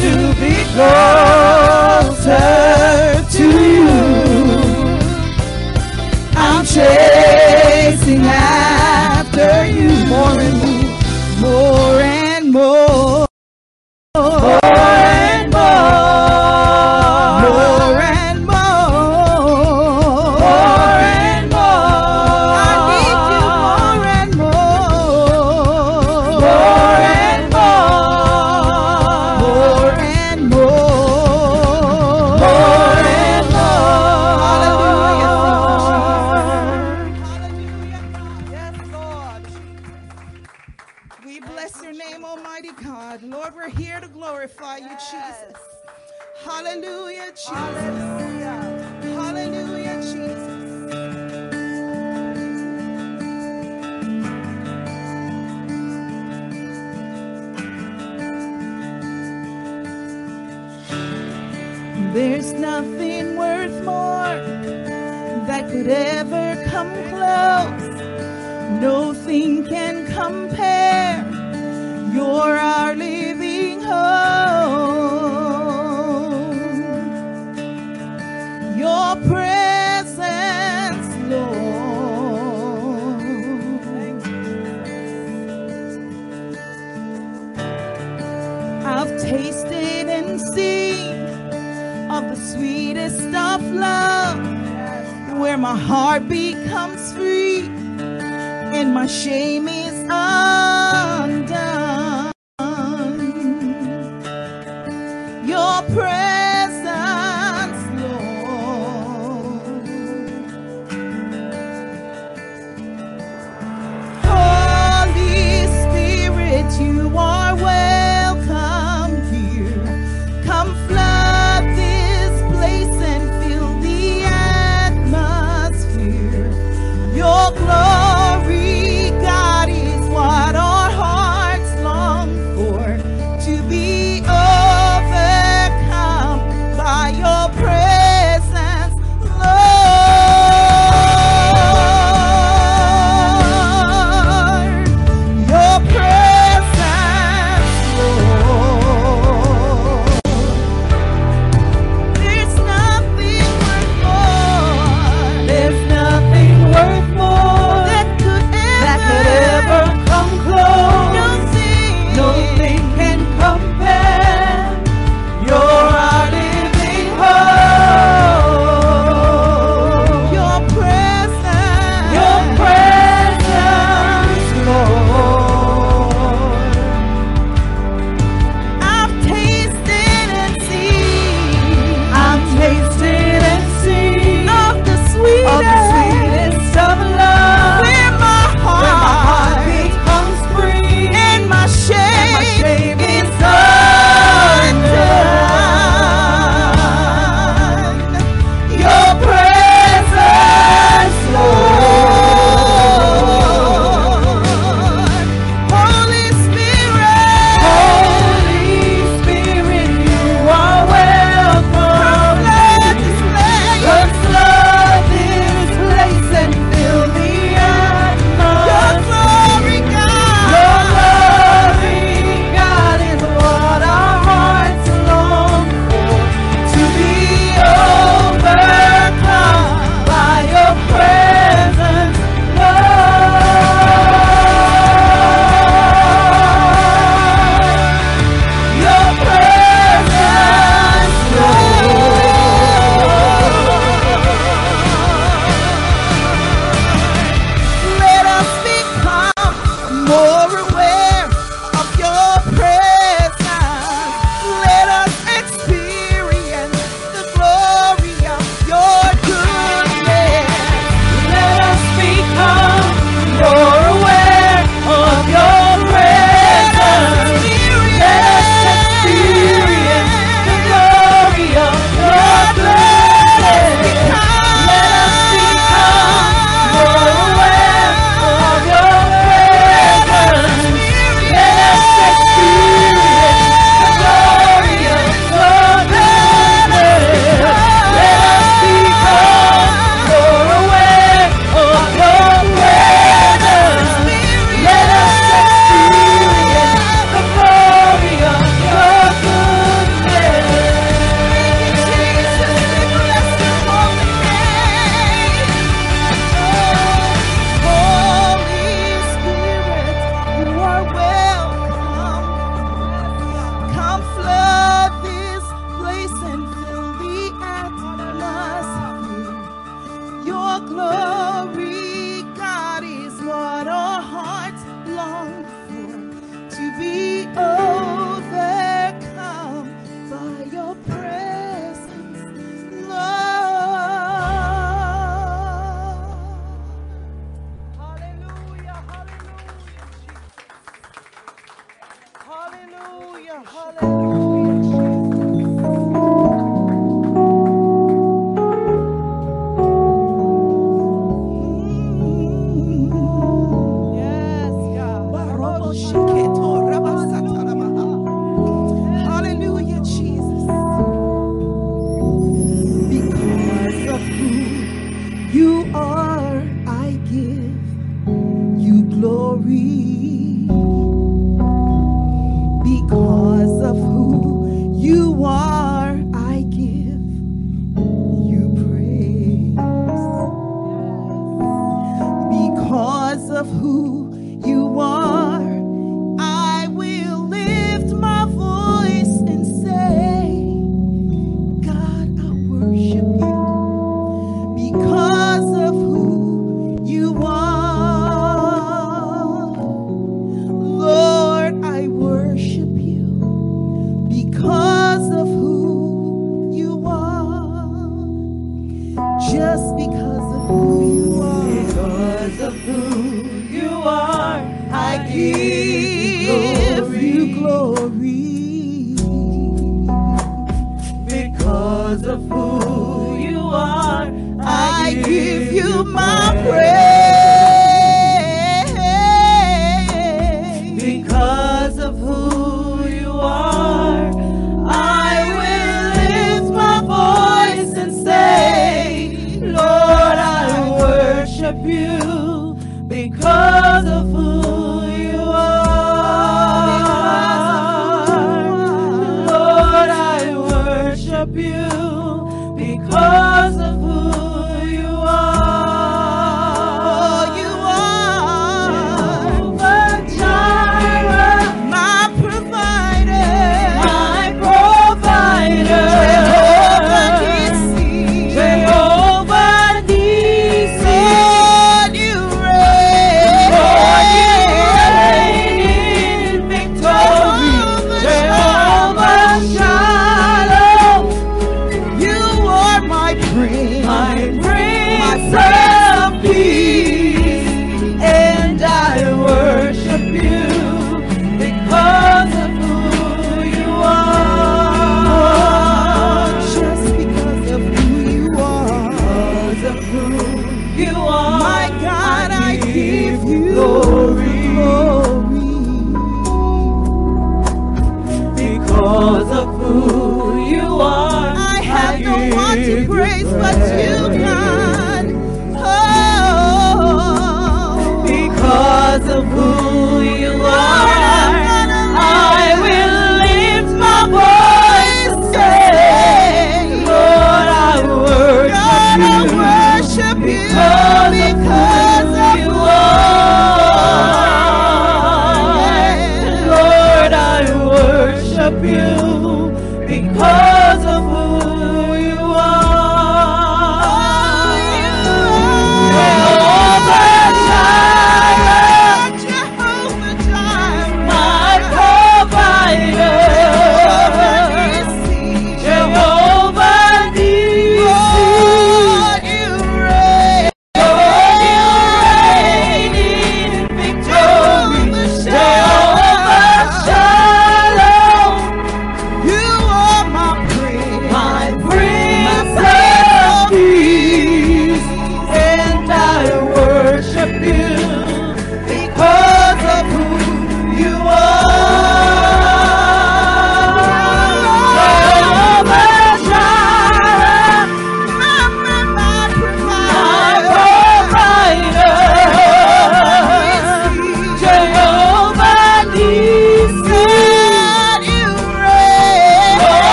to be closer to you. I'm chasing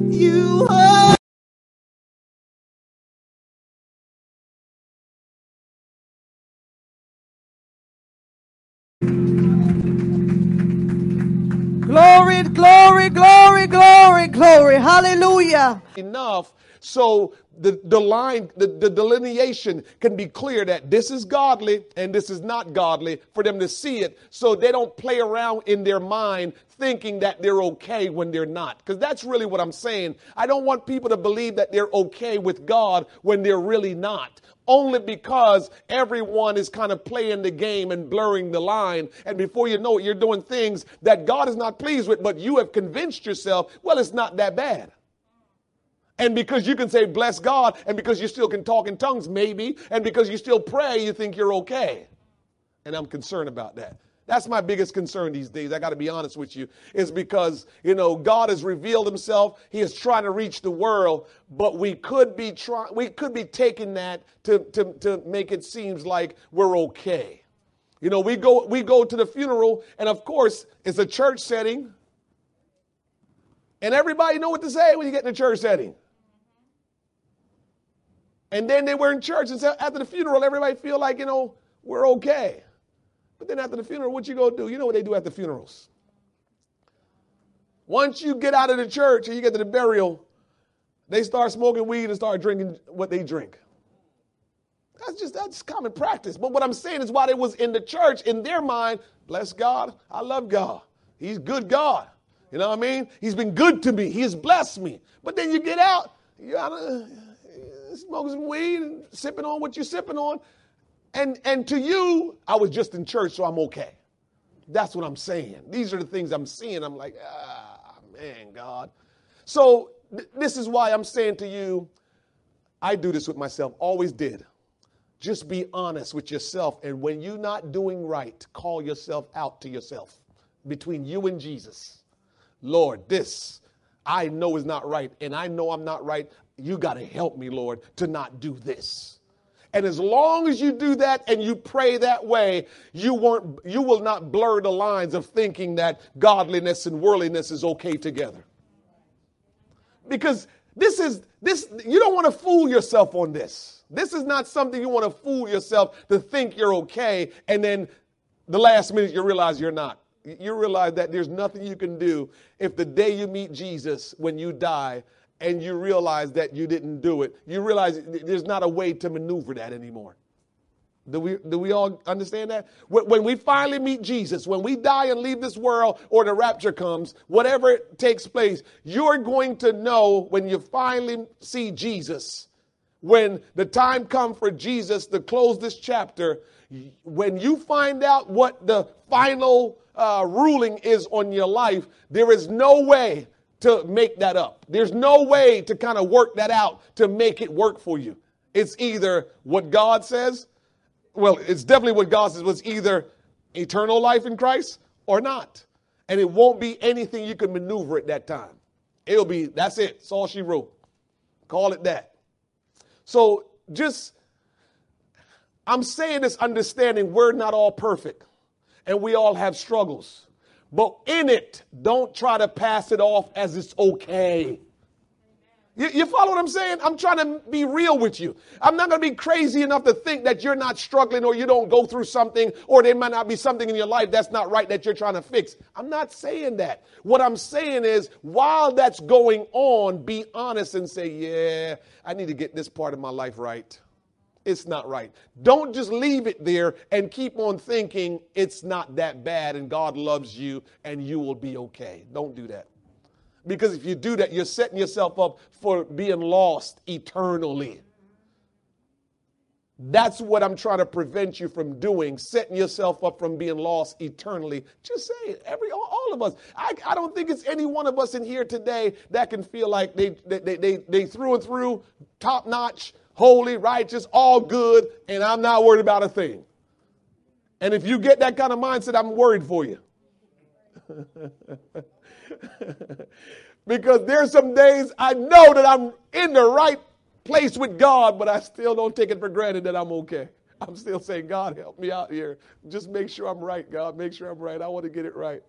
You are. Glory, glory, glory, glory, glory. Hallelujah. enough so the, the line, the, the delineation can be clear that this is godly and this is not godly for them to see it so they don't play around in their mind thinking that they're okay when they're not. Because that's really what I'm saying. I don't want people to believe that they're okay with God when they're really not. Only because everyone is kind of playing the game and blurring the line. And before you know it, you're doing things that God is not pleased with, but you have convinced yourself, well, it's not that bad. And because you can say, bless God, and because you still can talk in tongues, maybe, and because you still pray, you think you're okay. And I'm concerned about that. That's my biggest concern these days. I got to be honest with you, is because, you know, God has revealed himself. He is trying to reach the world, but we could be trying, we could be taking that to, to, to make it seems like we're okay. You know, we go, we go to the funeral, and of course, it's a church setting. And everybody know what to say when you get in a church setting. And then they were in church, and so after the funeral, everybody feel like, you know, we're okay. But then after the funeral, what you gonna do? You know what they do at the funerals. Once you get out of the church and you get to the burial, they start smoking weed and start drinking what they drink. That's just that's common practice. But what I'm saying is while they was in the church, in their mind, bless God, I love God. He's good God. You know what I mean? He's been good to me. He has blessed me. But then you get out, you smoking weed and sipping on what you're sipping on. And and to you, I was just in church, so I'm okay. That's what I'm saying. These are the things I'm seeing. I'm like, ah, man, God. So th- this is why I'm saying to you, I do this with myself, always did. Just be honest with yourself. And when you're not doing right, call yourself out to yourself between you and Jesus. Lord, this I know is not right, and I know I'm not right. You got to help me, Lord, to not do this. And as long as you do that and you pray that way, you won't you will not blur the lines of thinking that godliness and worldliness is okay together. Because this is this you don't want to fool yourself on this. This is not something you want to fool yourself to think you're okay and then the last minute you realize you're not. You realize that there's nothing you can do if the day you meet Jesus when you die and you realize that you didn't do it, you realize there's not a way to maneuver that anymore. Do we, do we all understand that? When, we finally meet Jesus, when we die and leave this world or the rapture comes, whatever takes place, you're going to know when you finally see Jesus, when the time comes for Jesus to close this chapter, when you find out what the final uh, ruling is on your life, there is no way to make that up. There's no way to kind of work that out to make it work for you. It's either what God says, well, it's definitely what God says was either eternal life in Christ or not. And it won't be anything you can maneuver at that time. It'll be, that's it. It's all she wrote. Call it that. So just, I'm saying this understanding we're not all perfect and we all have struggles. But in it, don't try to pass it off as it's okay. You, you, follow what I'm saying? I'm trying to be real with you. I'm not going to be crazy enough to think that you're not struggling or you don't go through something or there might not be something in your life that's not right that you're trying to fix. I'm not saying that. What I'm saying is while that's going on, be honest and say, yeah, I need to get this part of my life right. It's not right. Don't just leave it there and keep on thinking it's not that bad and God loves you and you will be okay. Don't do that. Because if you do that, you're setting yourself up for being lost eternally. That's what I'm trying to prevent you from doing, setting yourself up from being lost eternally. Just say it. Every all of us. I, I don't think it's any one of us in here today that can feel like they they they, they through and through, top notch, holy, righteous, all good, and I'm not worried about a thing. And if you get that kind of mindset, I'm worried for you. because there's some days I know that I'm in the right place with God, but I still don't take it for granted that I'm okay. I'm still saying, God, help me out here. Just make sure I'm right, God. Make sure I'm right. I want to get it right.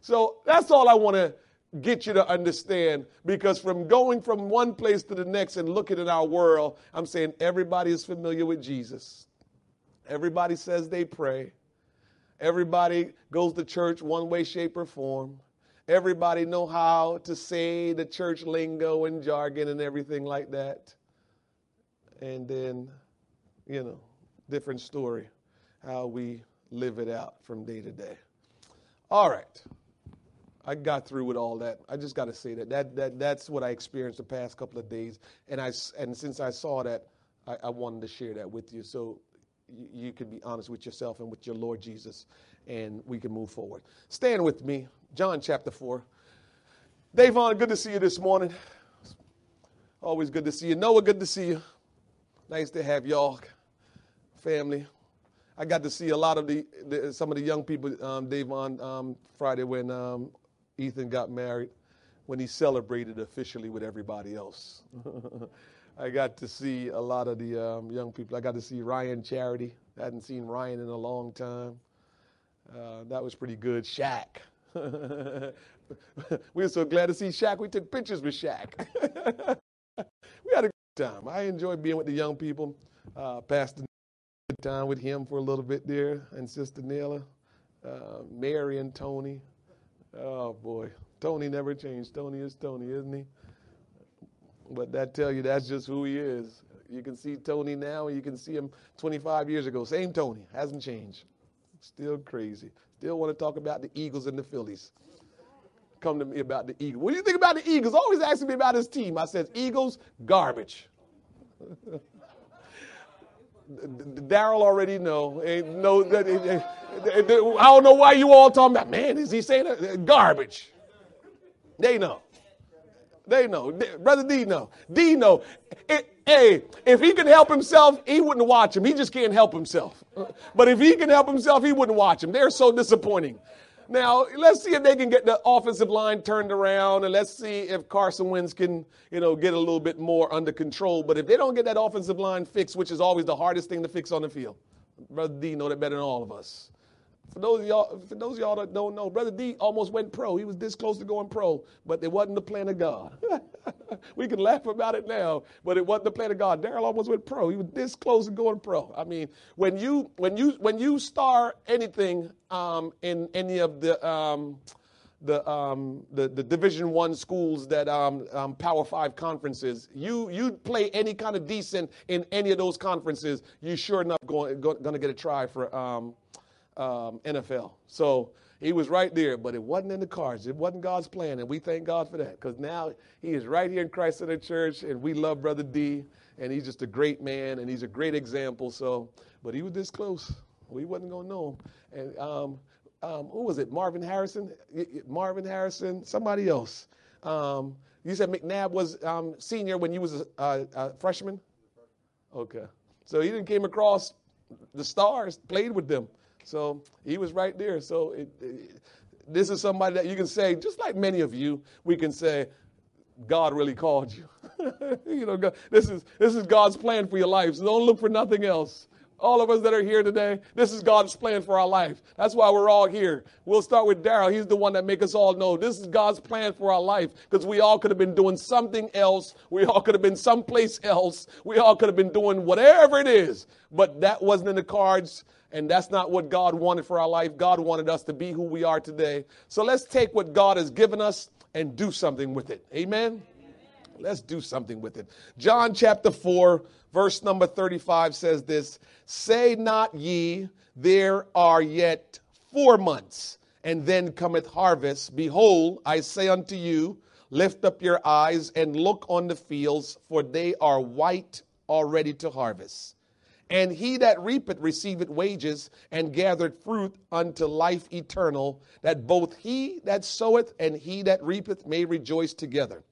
So that's all I want to get you to understand because from going from one place to the next and looking at our world, I'm saying everybody is familiar with Jesus. Everybody says they pray. Everybody goes to church one way, shape, or form. Everybody know how to say the church lingo and jargon and everything like that. And then, you know, different story how we live it out from day to day. All right. I got through with all that. I just got to say that. that that that's what I experienced the past couple of days, and I and since I saw that, I, I wanted to share that with you, so you, you can be honest with yourself and with your Lord Jesus, and we can move forward. Stand with me, John chapter four. Davon, good to see you this morning. Always good to see you. Noah, good to see you. Nice to have y'all, family. I got to see a lot of the, the some of the young people, um, Davon, um, Friday when um, Ethan got married, when he celebrated officially with everybody else. I got to see a lot of the um, young people. I got to see Ryan Charity. I hadn't seen Ryan in a long time. Uh, that was pretty good. Shaq. we were so glad to see Shaq. We took pictures with Shaq. we had a good time. I enjoyed being with the young people. Uh, Pastor time with him for a little bit there, and Sister Nella, uh, Mary and Tony. Oh boy, Tony never changed. Tony is Tony, isn't he? But that tell you that's just who he is. You can see Tony now, and you can see him 25 years ago. Same Tony, hasn't changed. Still crazy. Still want to talk about the Eagles and the Phillies. Come to me about the Eagles. What do you think about the Eagles? Always asking me about his team. I said, Eagles, garbage. Daryl already know. Ain't no, I don't know why you all talking about. Man, is he saying that? Garbage. They know. They know. Brother D know. D know. Hey, if he can help himself, he wouldn't watch him. He just can't help himself. But if he can help himself, he wouldn't watch him. They're so disappointing. Now, let's see if they can get the offensive line turned around, and let's see if Carson Wentz can, you know, get a little bit more under control. But if they don't get that offensive line fixed, which is always the hardest thing to fix on the field, Brother D know that better than all of us. For those of y'all, for those y'all that don't know, Brother D almost went pro. He was this close to going pro, but it wasn't the plan of God. we can laugh about it now, but it wasn't the plan of God. Daryl almost went pro. He was this close to going pro. I mean, when you when you when you star anything um, in any of the um, the, um, the, the Division One schools that um, um, Power Five conferences. You you play any kind of decent in any of those conferences, you sure enough going going to get a try for um, um, NFL. So he was right there, but it wasn't in the cards. It wasn't God's plan, and we thank God for that because now he is right here in Christ Center Church, and we love Brother D, and he's just a great man, and he's a great example. So, but he was this close. We wasn't gonna know him. And um, um, who was it? Marvin Harrison? Marvin Harrison? Somebody else? Um, you said McNabb was um, senior when you was a, a freshman. Okay, so he didn't came across the stars, played with them. So he was right there. So it, it, this is somebody that you can say, just like many of you, we can say, God really called you. you know, God, this is this is God's plan for your life. So don't look for nothing else. All of us that are here today, this is God's plan for our life. That's why we're all here. We'll start with Daryl. He's the one that make us all know this is God's plan for our life because we all could have been doing something else. We all could have been someplace else. We all could have been doing whatever it is, but that wasn't in the cards. And that's not what God wanted for our life. God wanted us to be who we are today. So let's take what God has given us and do something with it. Amen? Let's do something with it. John chapter 4, verse number 35 says this Say not ye, there are yet four months, and then cometh harvest. Behold, I say unto you, lift up your eyes and look on the fields, for they are white already to harvest. And he that reapeth receiveth wages and gathereth fruit unto life eternal, that both he that soweth and he that reapeth may rejoice together.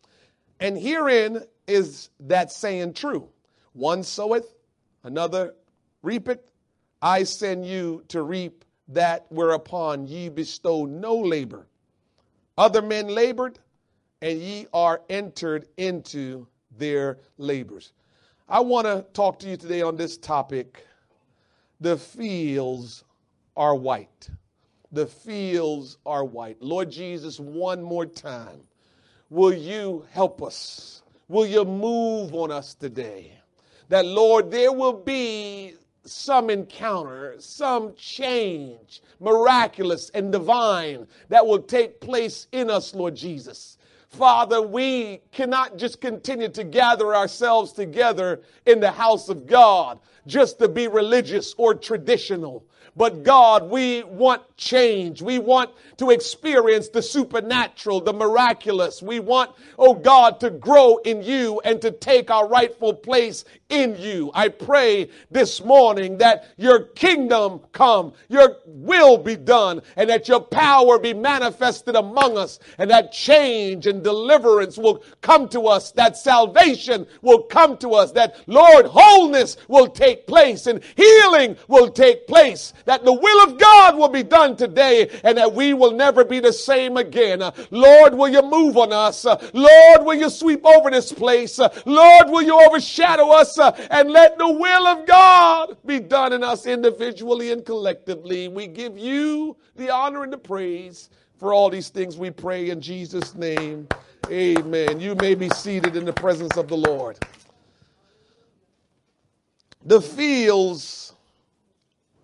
And herein is that saying true one soweth, another reapeth. I send you to reap that whereupon ye bestow no labor. Other men labored, and ye are entered into their labors. I want to talk to you today on this topic. The fields are white. The fields are white. Lord Jesus, one more time, will you help us? Will you move on us today? That, Lord, there will be some encounter, some change, miraculous and divine, that will take place in us, Lord Jesus. Father, we cannot just continue to gather ourselves together in the house of God just to be religious or traditional. But God, we want change. We want to experience the supernatural, the miraculous. We want, oh God, to grow in you and to take our rightful place in you. I pray this morning that your kingdom come, your will be done, and that your power be manifested among us, and that change and deliverance will come to us, that salvation will come to us, that Lord, wholeness will take place and healing will take place, that the will of God will be done today, and that we will never be the same again. Lord, will you move on us? Lord, will you sweep over this place? Lord, will you overshadow us? And let the will of God be done in us individually and collectively. We give you the honor and the praise for all these things we pray in Jesus' name. Amen. You may be seated in the presence of the Lord. The fields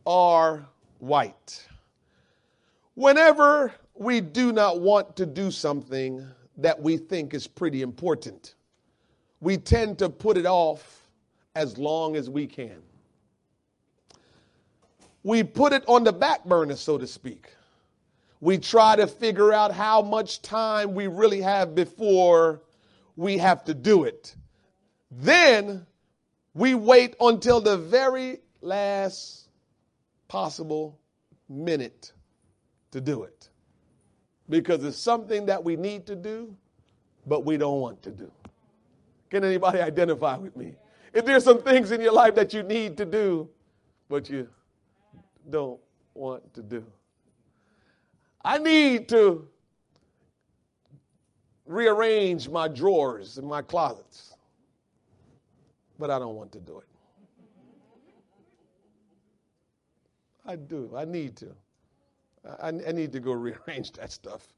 are white. Whenever we do not want to do something that we think is pretty important, we tend to put it off as long as we can. We put it on the back burner, so to speak. We try to figure out how much time we really have before we have to do it. Then we wait until the very last possible minute to do it. Because it's something that we need to do, but we don't want to do. Can anybody identify with me? If there's some things in your life that you need to do, but you don't want to do. I need to rearrange my drawers and my closets, but I don't want to do it. I do. I need to. I, I need to go rearrange that stuff.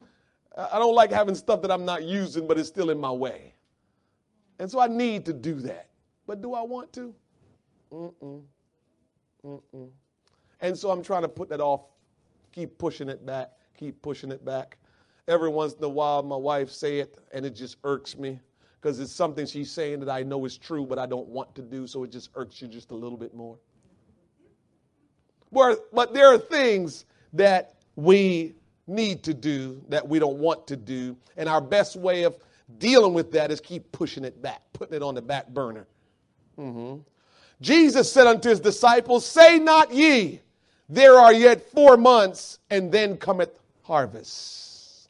I don't like having stuff that I'm not using, but it's still in my way. And so I need to do that. But do I want to? Mm-mm. Mm-mm. And so I'm trying to put that off, keep pushing it back, keep pushing it back. Every once in a while, my wife say it, and it just irks me because it's something she's saying that I know is true, but I don't want to do, so it just irks you just a little bit more. But there are things that we need to do that we don't want to do, and our best way of dealing with that is keep pushing it back, putting it on the back burner. Mm-hmm. Jesus said unto his disciples, Say not ye, there are yet four months, and then cometh harvest.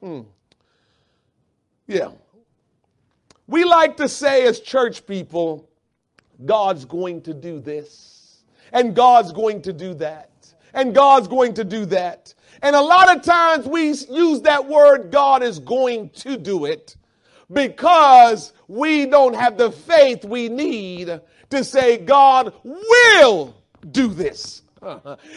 Hmm. Yeah. We like to say as church people, God's going to do this, and God's going to do that, and God's going to do that. And a lot of times we use that word, God is going to do it, because we don't have the faith we need to say God will do this.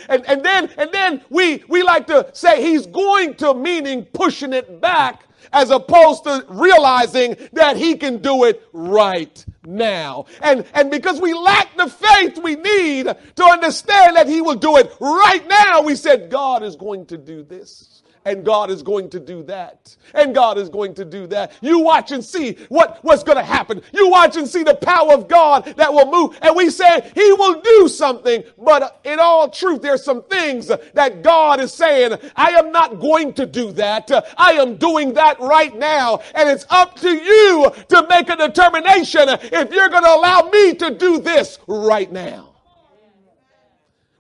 And, and then and then we we like to say he's going to meaning pushing it back as opposed to realizing that he can do it right now. And, and because we lack the faith we need to understand that he will do it right now, we said, God is going to do this and God is going to do that. And God is going to do that. You watch and see what, what's going to happen. You watch and see the power of God that will move. And we say he will do something. But in all truth, there's some things that God is saying, I am not going to do that. I am doing that right now. And it's up to you to make a determination if you're going to allow me to do this right now.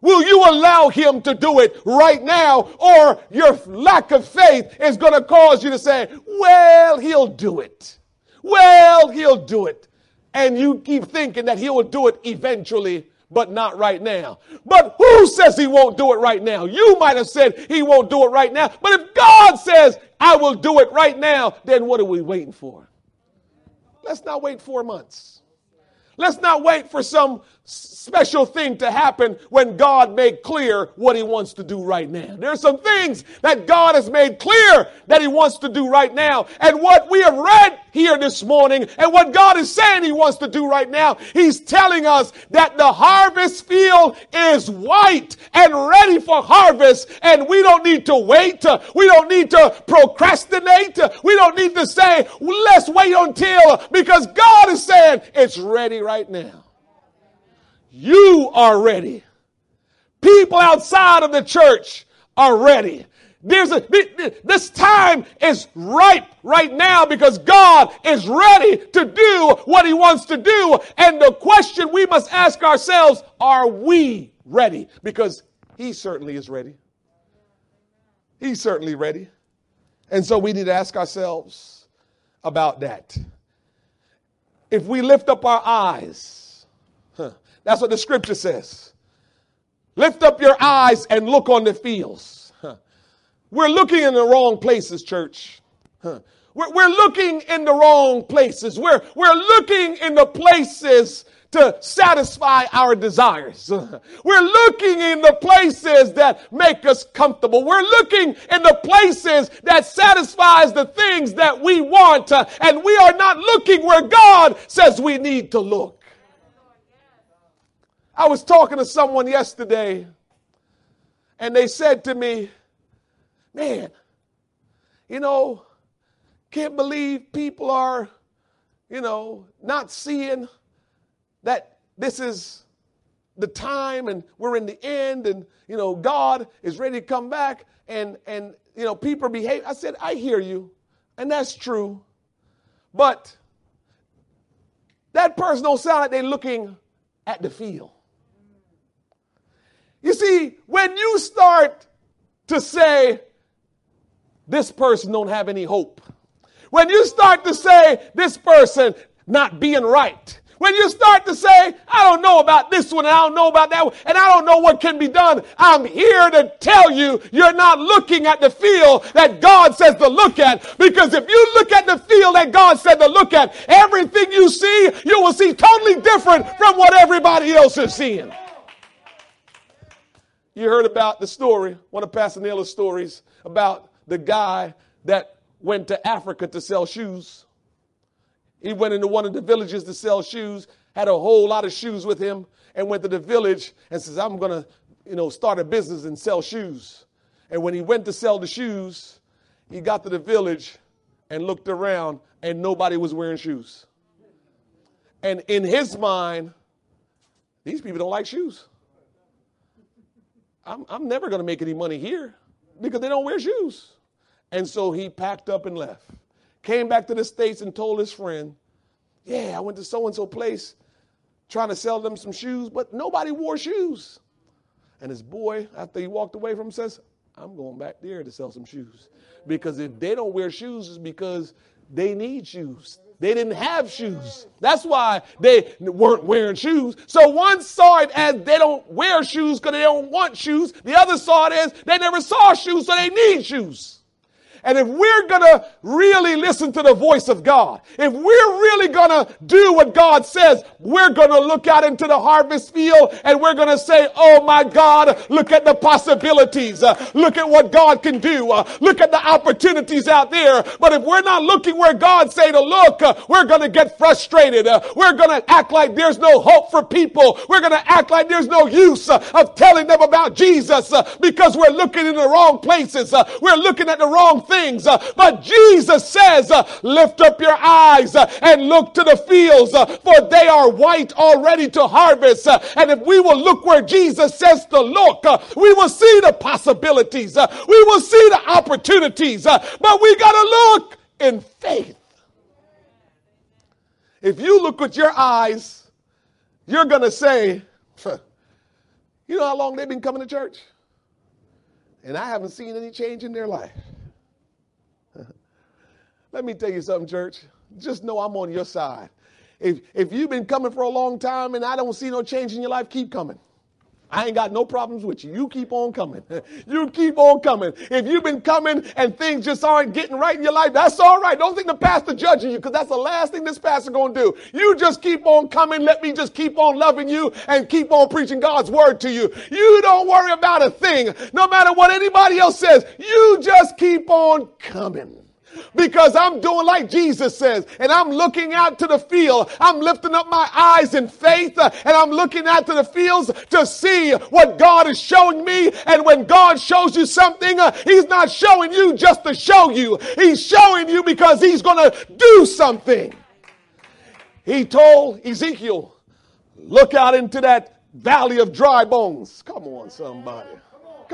Will you allow him to do it right now? Or your lack of faith is going to cause you to say, well, he'll do it. Well, he'll do it. And you keep thinking that he will do it eventually, but not right now. But who says he won't do it right now? You might have said he won't do it right now. But if God says, I will do it right now, then what are we waiting for? Let's not wait four months. Let's not wait for some special thing to happen when God made clear what he wants to do right now. There are some things that God has made clear that he wants to do right now. And what we have read here this morning and what God is saying he wants to do right now, he's telling us that the harvest field is white and ready for harvest and we don't need to wait. We don't need to procrastinate. We don't need to say, let's wait until because God is saying it's ready right now. You are ready. People outside of the church are ready. There's a, this time is ripe right now because God is ready to do what he wants to do. And the question we must ask ourselves, are we ready? Because he certainly is ready. He's certainly ready. And so we need to ask ourselves about that. If we lift up our eyes, that's what the scripture says. Lift up your eyes and look on the fields. We're looking in the wrong places, church. We're, looking in the wrong places. We're, we're looking in the places to satisfy our desires. We're looking in the places that make us comfortable. We're looking in the places that satisfies the things that we want. Uh, and we are not looking where God says we need to look. I was talking to someone yesterday, and they said to me, Man, you know, can't believe people are, you know, not seeing that this is the time and we're in the end and, you know, God is ready to come back and, and you know, people behave. I said, I hear you, and that's true. But that person don't sound like they're looking at the field. You see, when you start to say, this person don't have any hope, when you start to say, this person not being right, when you start to say, I don't know about this one, and I don't know about that one, and I don't know what can be done, I'm here to tell you, you're not looking at the field that God says to look at. Because if you look at the field that God said to look at, everything you see, you will see totally different from what everybody else is seeing. You heard about the story, one of Pastor Naylor's stories about the guy that went to Africa to sell shoes. He went into one of the villages to sell shoes, had a whole lot of shoes with him, and went to the village and says, I'm going to, you know, start a business and sell shoes. And when he went to sell the shoes, he got to the village and looked around and nobody was wearing shoes. And in his mind, these people don't like shoes. I'm, I'm never going to make any money here because they don't wear shoes. And so he packed up and left. Came back to the States and told his friend, Yeah, I went to so and so place trying to sell them some shoes, but nobody wore shoes. And his boy, after he walked away from him, says, I'm going back there to sell some shoes. Because if they don't wear shoes, it's because they need shoes. They didn't have shoes. That's why they weren't wearing shoes. So one saw it as they don't wear shoes because they don't want shoes. The other saw it as they never saw shoes, so they need shoes. And if we're going to really listen to the voice of God, if we're really going to do what God says, we're going to look out into the harvest field and we're going to say, Oh my God, look at the possibilities. Uh, look at what God can do. Uh, look at the opportunities out there. But if we're not looking where God say to look, uh, we're going to get frustrated. Uh, we're going to act like there's no hope for people. We're going to act like there's no use uh, of telling them about Jesus uh, because we're looking in the wrong places. we're looking at the wrong things things. Uh, but Jesus says, uh, lift up your eyes uh, and look to the fields, for they are white already to harvest. And if we will look where Jesus says to look, we will see the possibilities. We will see the opportunities. But we got to look in faith. If you look with your eyes, you're going to say, you know how long they've been coming to church? And I haven't seen any change in their life. Let me tell you something, church. Just know I'm on your side. If, if you've been coming for a long time and I don't see no change in your life, keep coming. I ain't got no problems with you. You keep on coming. You keep on coming. If you've been coming and things just aren't getting right in your life, that's all right. Don't think the pastor judging you because that's the last thing this pastor going to do. You just keep on coming. Let me just keep on loving you and keep on preaching God's word to you. You don't worry about a thing. No matter what anybody else says, you just keep on coming because I'm doing like Jesus says, and I'm looking out to the field. I'm lifting up my eyes in faith, uh, and I'm looking out to the fields to see what God is showing me. And when God shows you something, uh, He's not showing you just to show you. He's showing you because He's going to do something. He told Ezekiel, look out into that valley of dry bones. Come on, somebody.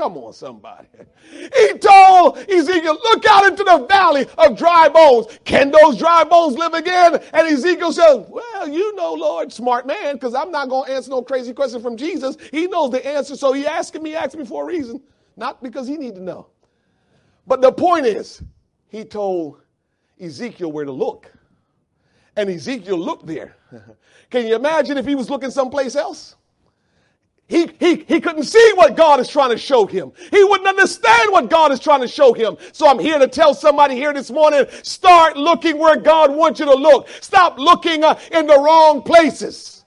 Come on, somebody. He told Ezekiel, look out into the valley of dry bones. Can those dry bones live again? And Ezekiel says, well, you know, Lord, smart man, because I'm not going to answer no crazy question from Jesus. He knows the answer, so he asking me, asking me for a reason, not because he need to know. But the point is, he told Ezekiel where to look. And Ezekiel looked there. Can you imagine if he was looking someplace else? He, he, he couldn't see what God is trying to show him. He wouldn't understand what God is trying to show him. So I'm here to tell somebody here this morning, start looking where God wants you to look. Stop looking uh, in the wrong places.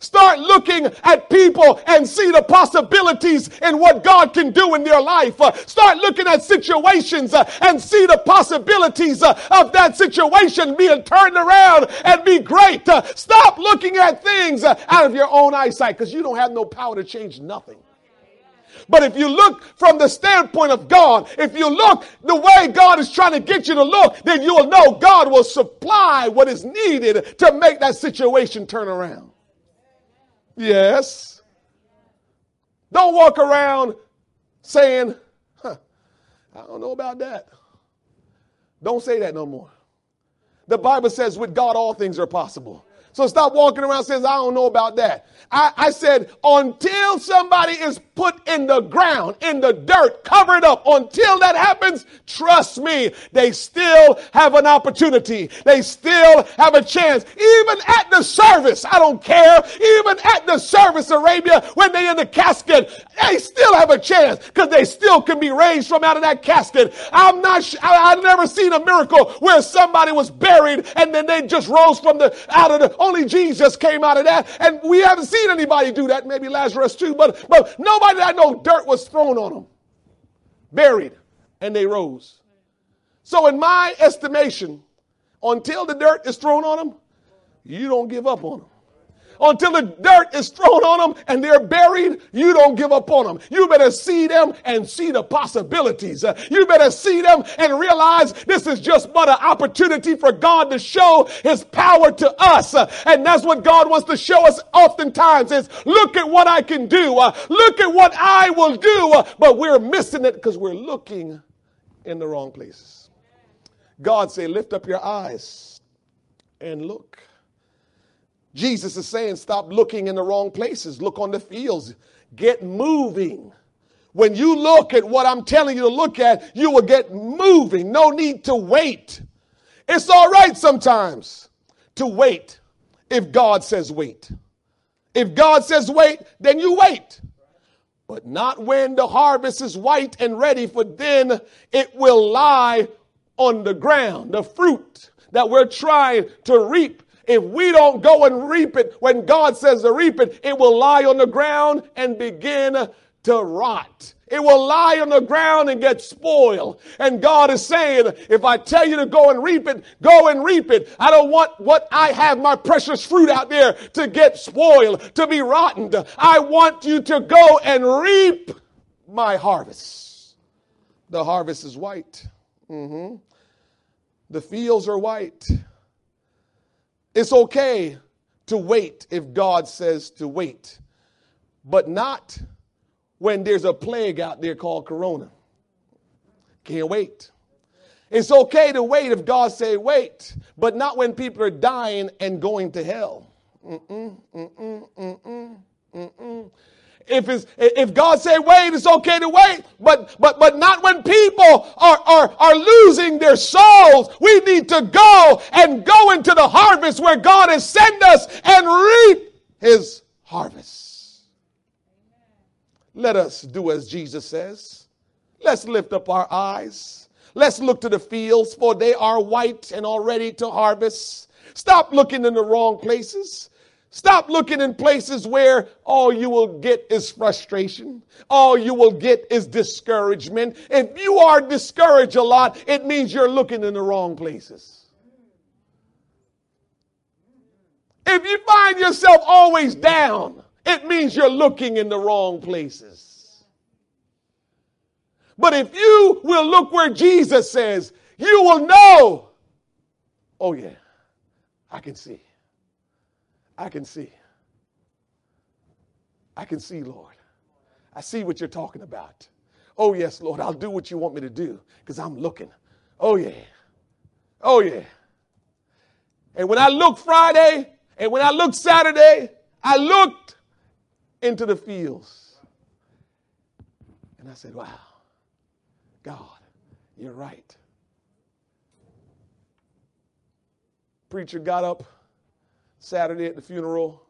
Start looking at people and see the possibilities in what God can do in their life. Uh, start looking at situations uh, and see the possibilities uh, of that situation being turned around and be great. Uh, stop looking at things uh, out of your own eyesight because you don't have no power to change nothing. But if you look from the standpoint of God, if you look the way God is trying to get you to look, then you'll know God will supply what is needed to make that situation turn around. Yes. Don't walk around saying, huh, I don't know about that. Don't say that no more. The Bible says, with God, all things are possible. So stop walking around saying, I don't know about that. I, I said, until somebody is put in the ground, in the dirt, covered up, until that happens, trust me, they still have an opportunity. They still have a chance. Even at the service, I don't care. Even at the service, Arabia, when they in the casket, they still have a chance because they still can be raised from out of that casket. I'm not, sh- I've never seen a miracle where somebody was buried and then they just rose from the, out of the, only Jesus came out of that. And we haven't seen anybody do that. Maybe Lazarus too, but, but nobody that I know dirt was thrown on them, buried, and they rose. So in my estimation, until the dirt is thrown on them, you don't give up on them until the dirt is thrown on them and they're buried, you don't give up on them. You better see them and see the possibilities. Uh, you better see them and realize this is just but an opportunity for God to show his power to us. Uh, and that's what God wants to show us oftentimes is look at what I can do. Uh, look at what I will do. But we're missing it because we're looking in the wrong places. God say, lift up your eyes and look. Jesus is saying, stop looking in the wrong places. Look on the fields. Get moving. When you look at what I'm telling you to look at, you will get moving. No need to wait. It's all right sometimes to wait if God says wait. If God says wait, then you wait. But not when the harvest is white and ready, for then it will lie on the ground. The fruit that we're trying to reap if we don't go and reap it when God says to reap it, it will lie on the ground and begin to rot. It will lie on the ground and get spoiled. And God is saying, if I tell you to go and reap it, go and reap it. I don't want what I have, my precious fruit out there, to get spoiled, to be rotten. I want you to go and reap my harvest. The harvest is white. Mm-hmm. The fields are white. It's okay to wait if God says to wait, but not when there's a plague out there called corona. Can't wait. It's okay to wait if God say wait, but not when people are dying and going to hell. Mm-mm, mm-mm, mm-mm. If it's, if God say wait, it's okay to wait, but, but, but not when people are, are, are losing their souls. We need to go and go into the harvest where God has sent us and reap his harvest. let us do as Jesus says. Let's lift up our eyes. Let's look to the fields, for they are white and already to harvest. Stop looking in the wrong places. Stop looking in places where all you will get is frustration. All you will get is discouragement. If you are discouraged a lot, it means you're looking in the wrong places. If you find yourself always down, it means you're looking in the wrong places. But if you will look where Jesus says, you will know, oh yeah, I can see. I can see. I can see, Lord. I see what you're talking about. Oh, yes, Lord, I'll do what you want me to do because I'm looking. Oh, yeah. Oh, yeah. And when I looked Friday and when I looked Saturday, I looked into the fields. And I said, wow, God, you're right. Preacher got up Saturday at the funeral,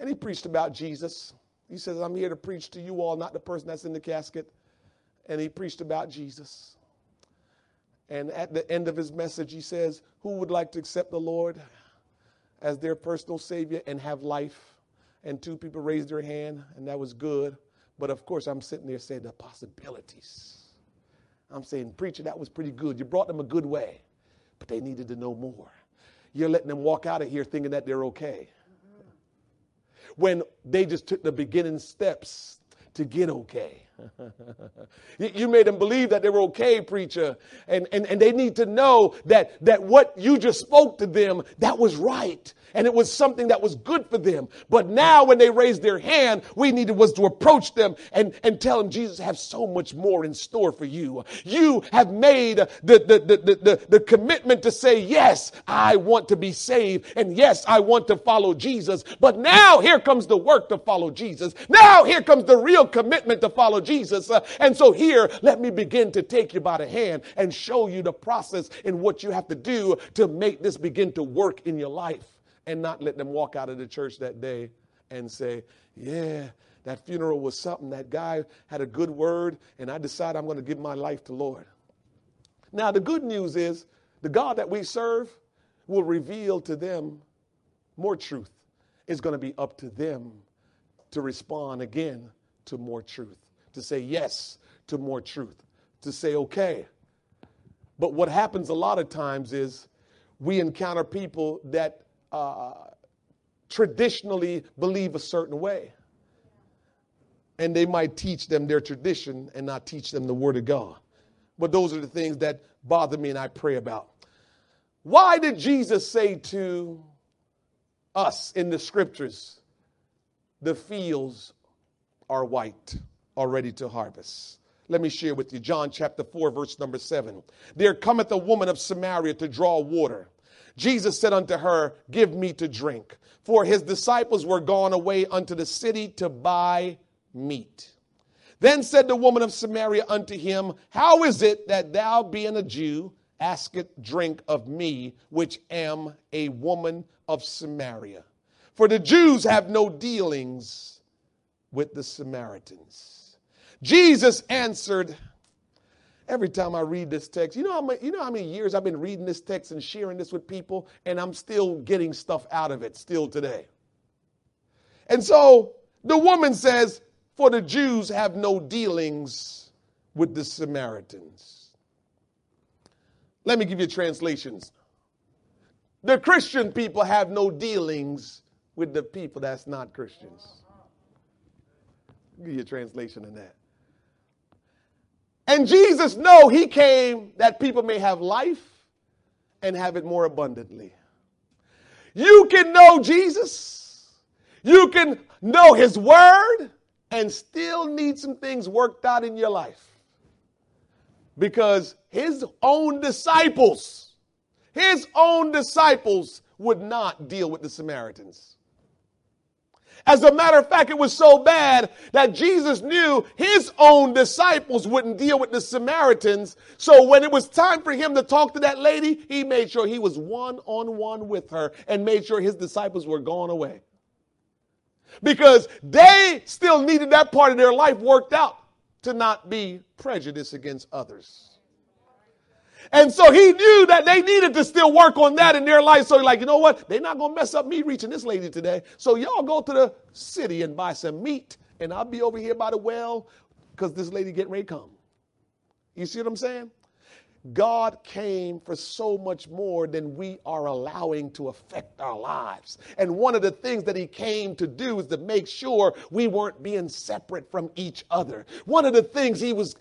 and he preached about Jesus. He says, I'm here to preach to you all, not the person that's in the casket. And he preached about Jesus. And at the end of his message, he says, Who would like to accept the Lord as their personal Savior and have life? And two people raised their hand, and that was good. But of course, I'm sitting there saying the possibilities. I'm saying, Preacher, that was pretty good. You brought them a good way, but they needed to know more you're letting them walk out of here thinking that they're okay. When they just took the beginning steps to get okay. you made them believe that they were okay, preacher. And, and, and they need to know that, that what you just spoke to them, that was right and it was something that was good for them. But now when they raised their hand, we needed was to approach them and, and tell them Jesus has so much more in store for you. You have made the, the, the, the, the commitment to say, yes, I want to be saved. And yes, I want to follow Jesus. But now here comes the work to follow Jesus. Now here comes the real commitment to follow Jesus. Uh, and so here, let me begin to take you by the hand and show you the process in what you have to do to make this begin to work in your life and not let them walk out of the church that day and say, Yeah, that funeral was something. That guy had a good word, and I decide I'm going to give my life to Lord. Now, the good news is the God that we serve will reveal to them more truth. It's going to be up to them to respond again to more truth, to say yes to more truth, to say okay. But what happens a lot of times is we encounter people that uh, traditionally believe a certain way. And they might teach them their tradition and not teach them the Word of God. But those are the things that bother me and I pray about. Why did Jesus say to us in the scriptures, the fields are white, are ready to harvest? Let me share with you John chapter 4, verse number 7. There cometh a woman of Samaria to draw water. Jesus said unto her, Give me to drink. For his disciples were gone away unto the city to buy meat. Then said the woman of Samaria unto him, How is it that thou, being a Jew, askest drink of me, which am a woman of Samaria? For the Jews have no dealings with the Samaritans. Jesus answered, Every time I read this text, you know how many, you know how many years I've been reading this text and sharing this with people, and I'm still getting stuff out of it still today. And so the woman says, For the Jews have no dealings with the Samaritans. Let me give you translations. The Christian people have no dealings with the people that's not Christians. I'll give you a translation of that. And Jesus know he came that people may have life and have it more abundantly. You can know Jesus. You can know his word and still need some things worked out in your life. Because his own disciples, his own disciples would not deal with the Samaritans. As a matter of fact, it was so bad that Jesus knew his own disciples wouldn't deal with the Samaritans. So when it was time for him to talk to that lady, he made sure he was one on one with her and made sure his disciples were gone away. because they still needed that part of their life worked out to not be prejudiced against others. And so he knew that they needed to still work on that in their life. So he's like, you know what? They're not going to mess up me reaching this lady today. So y'all go to the city and buy some meat, and I'll be over here by the well because this lady getting ready to come. You see what I'm saying? God came for so much more than we are allowing to affect our lives. And one of the things that He came to do is to make sure we weren't being separate from each other. One of the things He was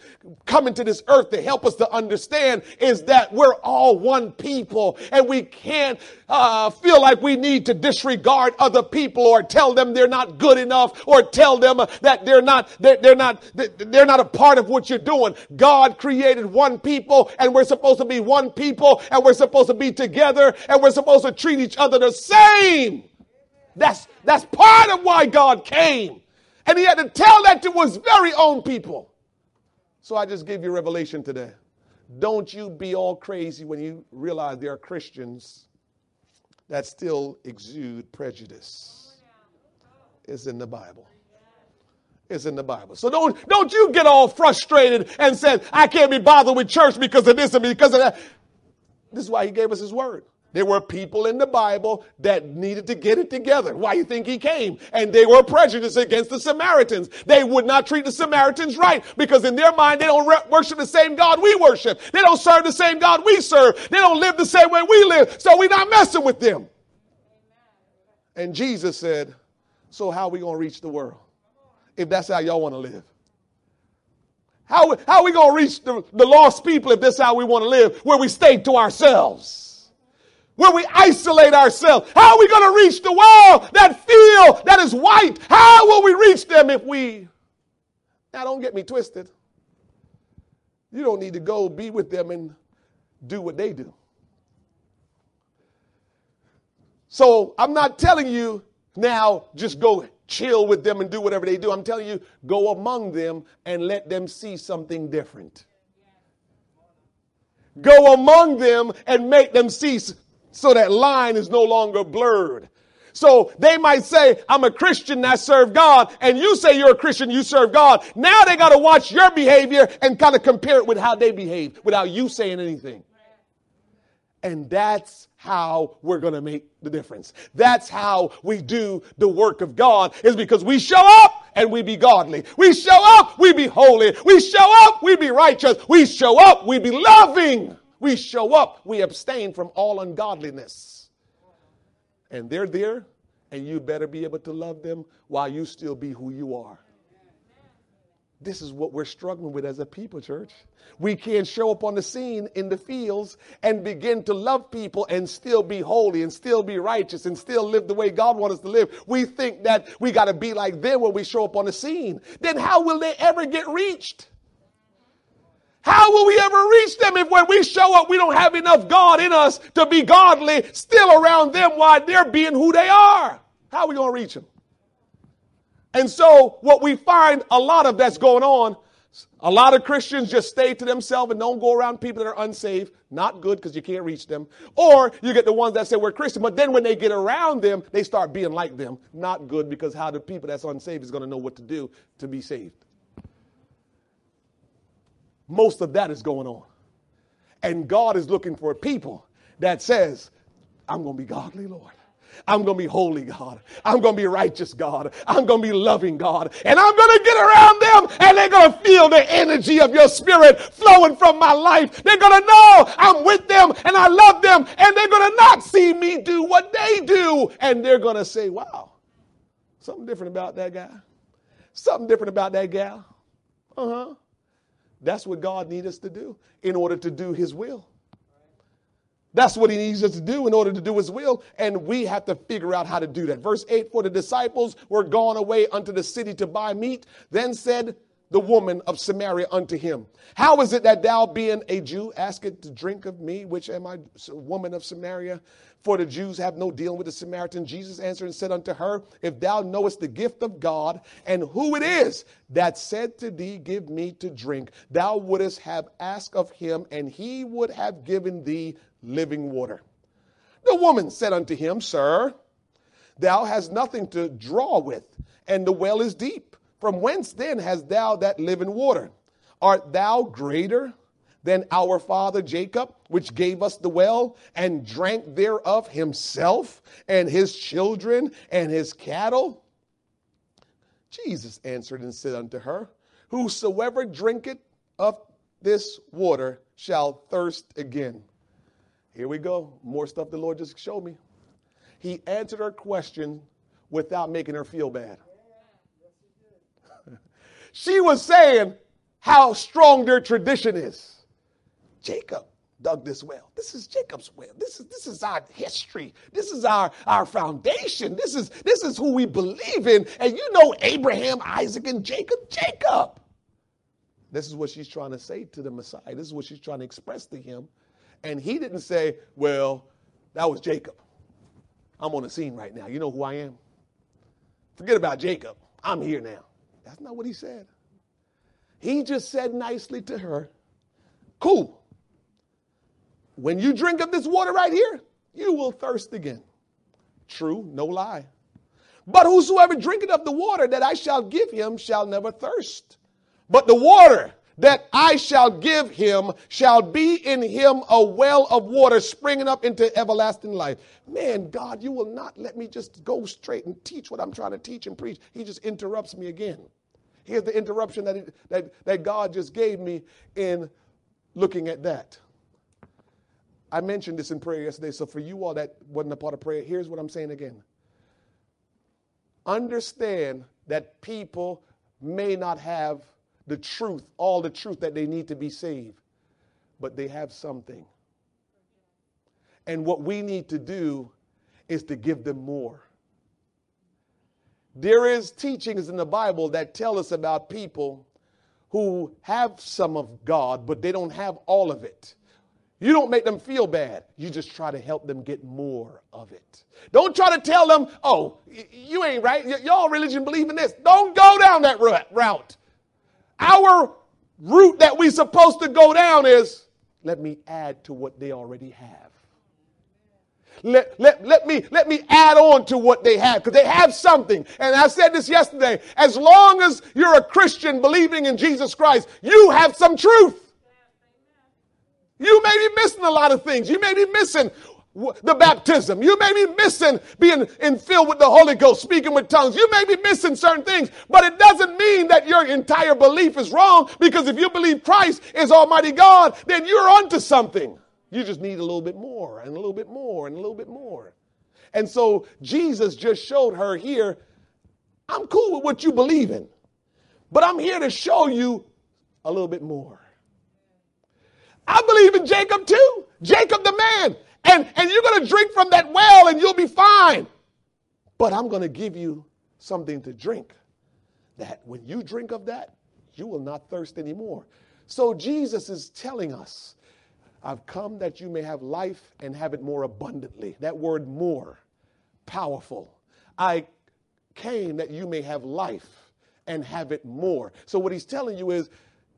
coming to this earth to help us to understand is that we're all one people and we can't uh, feel like we need to disregard other people or tell them they're not good enough or tell them that they're not, they're not, they're not a part of what you're doing. God created one people and we're supposed to be one people and we're supposed to be together and we're supposed to treat each other the same. That's, that's part of why God came. And he had to tell that to his very own people. So I just gave you revelation today. Don't you be all crazy when you realize there are Christians that still exude prejudice. It's in the Bible. It's in the Bible. So don't, don't you get all frustrated and say, I can't be bothered with church because of this and because of that. This is why he gave us his word. There were people in the Bible that needed to get it together. Why you think he came? And they were prejudiced against the Samaritans. They would not treat the Samaritans right because in their mind they don't re- worship the same God we worship. They don't serve the same God we serve. They don't live the same way we live. So we're not messing with them. And Jesus said, so how are we going to reach the world? If that's how y'all want to live? How, how are we going to reach the, the lost people if that's how we want to live, where we stay to ourselves? Where we isolate ourselves? How are we going to reach the world, that field that is white? How will we reach them if we. Now, don't get me twisted. You don't need to go be with them and do what they do. So I'm not telling you now just go chill with them and do whatever they do. I'm telling you, go among them and let them see something different. Go among them and make them see so that line is no longer blurred. So they might say, I'm a Christian, I serve God, and you say you're a Christian, you serve God. Now they got to watch your behavior and kind of compare it with how they behave without you saying anything. And that's how we're going to make the difference. That's how we do the work of God is because we show up and we be godly. We show up, we be holy. We show up, we be righteous. We show up, we be loving. We show up, we abstain from all ungodliness. And they're there, and you better be able to love them while you still be who you are. This is what we're struggling with as a people, church. We can't show up on the scene in the fields and begin to love people and still be holy and still be righteous and still live the way God wants us to live. We think that we got to be like them when we show up on the scene. Then how will they ever get reached? How will we ever reach them if when we show up, we don't have enough God in us to be godly still around them while they're being who they are? How are we going to reach them? And so, what we find a lot of that's going on, a lot of Christians just stay to themselves and don't go around people that are unsaved. Not good because you can't reach them. Or you get the ones that say we're Christian, but then when they get around them, they start being like them. Not good because how the people that's unsaved is going to know what to do to be saved. Most of that is going on. And God is looking for people that says, I'm going to be godly, Lord. I'm going to be holy, God. I'm going to be righteous, God. I'm going to be loving, God. And I'm going to get around them and they're going to feel the energy of your spirit flowing from my life. They're going to know I'm with them and I love them and they're going to not see me do what they do. And they're going to say, wow, something different about that guy. Something different about that gal. Uh huh. That's what God needs us to do in order to do his will. That's what he needs us to do in order to do his will. And we have to figure out how to do that. Verse 8 For the disciples were gone away unto the city to buy meat. Then said the woman of Samaria unto him, How is it that thou, being a Jew, askest to drink of me, which am I, woman of Samaria? For the Jews have no dealing with the Samaritan. Jesus answered and said unto her, If thou knowest the gift of God, and who it is that said to thee, Give me to drink, thou wouldest have asked of him, and he would have given thee living water. The woman said unto him, Sir, thou hast nothing to draw with, and the well is deep. From whence then hast thou that living water? Art thou greater than our father Jacob, which gave us the well and drank thereof himself and his children and his cattle? Jesus answered and said unto her, Whosoever drinketh of this water shall thirst again. Here we go. More stuff the Lord just showed me. He answered her question without making her feel bad. she was saying how strong their tradition is. Jacob dug this well. This is Jacob's well. This is this is our history. This is our our foundation. This is this is who we believe in. And you know Abraham, Isaac, and Jacob. Jacob. This is what she's trying to say to the Messiah. This is what she's trying to express to him. And he didn't say, "Well, that was Jacob. I'm on the scene right now. You know who I am. Forget about Jacob. I'm here now." That's not what he said. He just said nicely to her, "Cool when you drink of this water right here, you will thirst again. True, no lie. But whosoever drinketh of the water that I shall give him shall never thirst. But the water that I shall give him shall be in him a well of water springing up into everlasting life. Man, God, you will not let me just go straight and teach what I'm trying to teach and preach. He just interrupts me again. Here's the interruption that, that, that God just gave me in looking at that. I mentioned this in prayer yesterday, so for you all that wasn't a part of prayer, here's what I'm saying again. Understand that people may not have the truth, all the truth that they need to be saved, but they have something. And what we need to do is to give them more. There is teachings in the Bible that tell us about people who have some of God, but they don't have all of it. You don't make them feel bad. You just try to help them get more of it. Don't try to tell them, oh, you ain't right. Y- y'all religion believe in this. Don't go down that route. Our route that we're supposed to go down is let me add to what they already have. Let, let, let, me, let me add on to what they have because they have something. And I said this yesterday. As long as you're a Christian believing in Jesus Christ, you have some truth. You may be missing a lot of things. You may be missing the baptism. You may be missing being in filled with the Holy Ghost, speaking with tongues. You may be missing certain things, but it doesn't mean that your entire belief is wrong because if you believe Christ is Almighty God, then you're onto something. You just need a little bit more and a little bit more and a little bit more. And so Jesus just showed her here, I'm cool with what you believe in, but I'm here to show you a little bit more. I believe in Jacob too. Jacob the man. And, and you're going to drink from that well and you'll be fine. But I'm going to give you something to drink that when you drink of that, you will not thirst anymore. So Jesus is telling us, I've come that you may have life and have it more abundantly. That word more, powerful. I came that you may have life and have it more. So what he's telling you is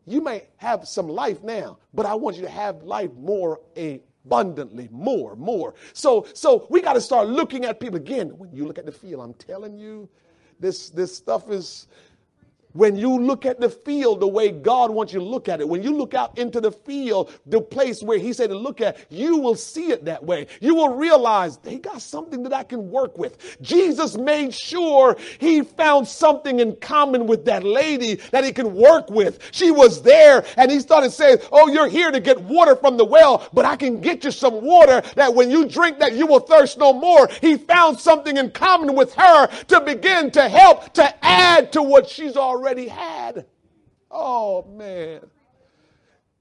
you may have some life now, but I want you to have life more abundantly, more, more. So, so we got to start looking at people again. When you look at the field, I'm telling you, this this stuff is when you look at the field the way God wants you to look at it, when you look out into the field, the place where He said to look at, you will see it that way. You will realize they got something that I can work with. Jesus made sure He found something in common with that lady that He can work with. She was there and He started saying, Oh, you're here to get water from the well, but I can get you some water that when you drink that you will thirst no more. He found something in common with her to begin to help, to add to what she's already already had. Oh, man.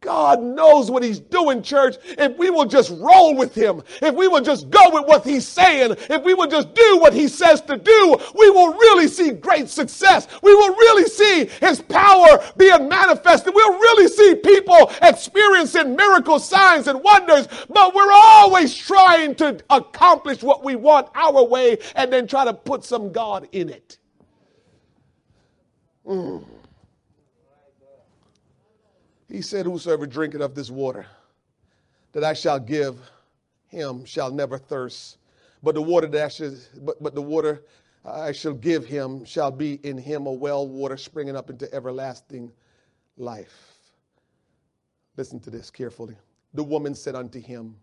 God knows what He's doing, church. If we will just roll with Him, if we will just go with what He's saying, if we will just do what He says to do, we will really see great success. We will really see His power being manifested. We'll really see people experiencing miracle signs and wonders, but we're always trying to accomplish what we want our way and then try to put some God in it. Mm. He said, Whosoever drinketh of this water that I shall give him shall never thirst. But the water that I should, but, but the water I shall give him, shall be in him a well water springing up into everlasting life. Listen to this carefully. The woman said unto him,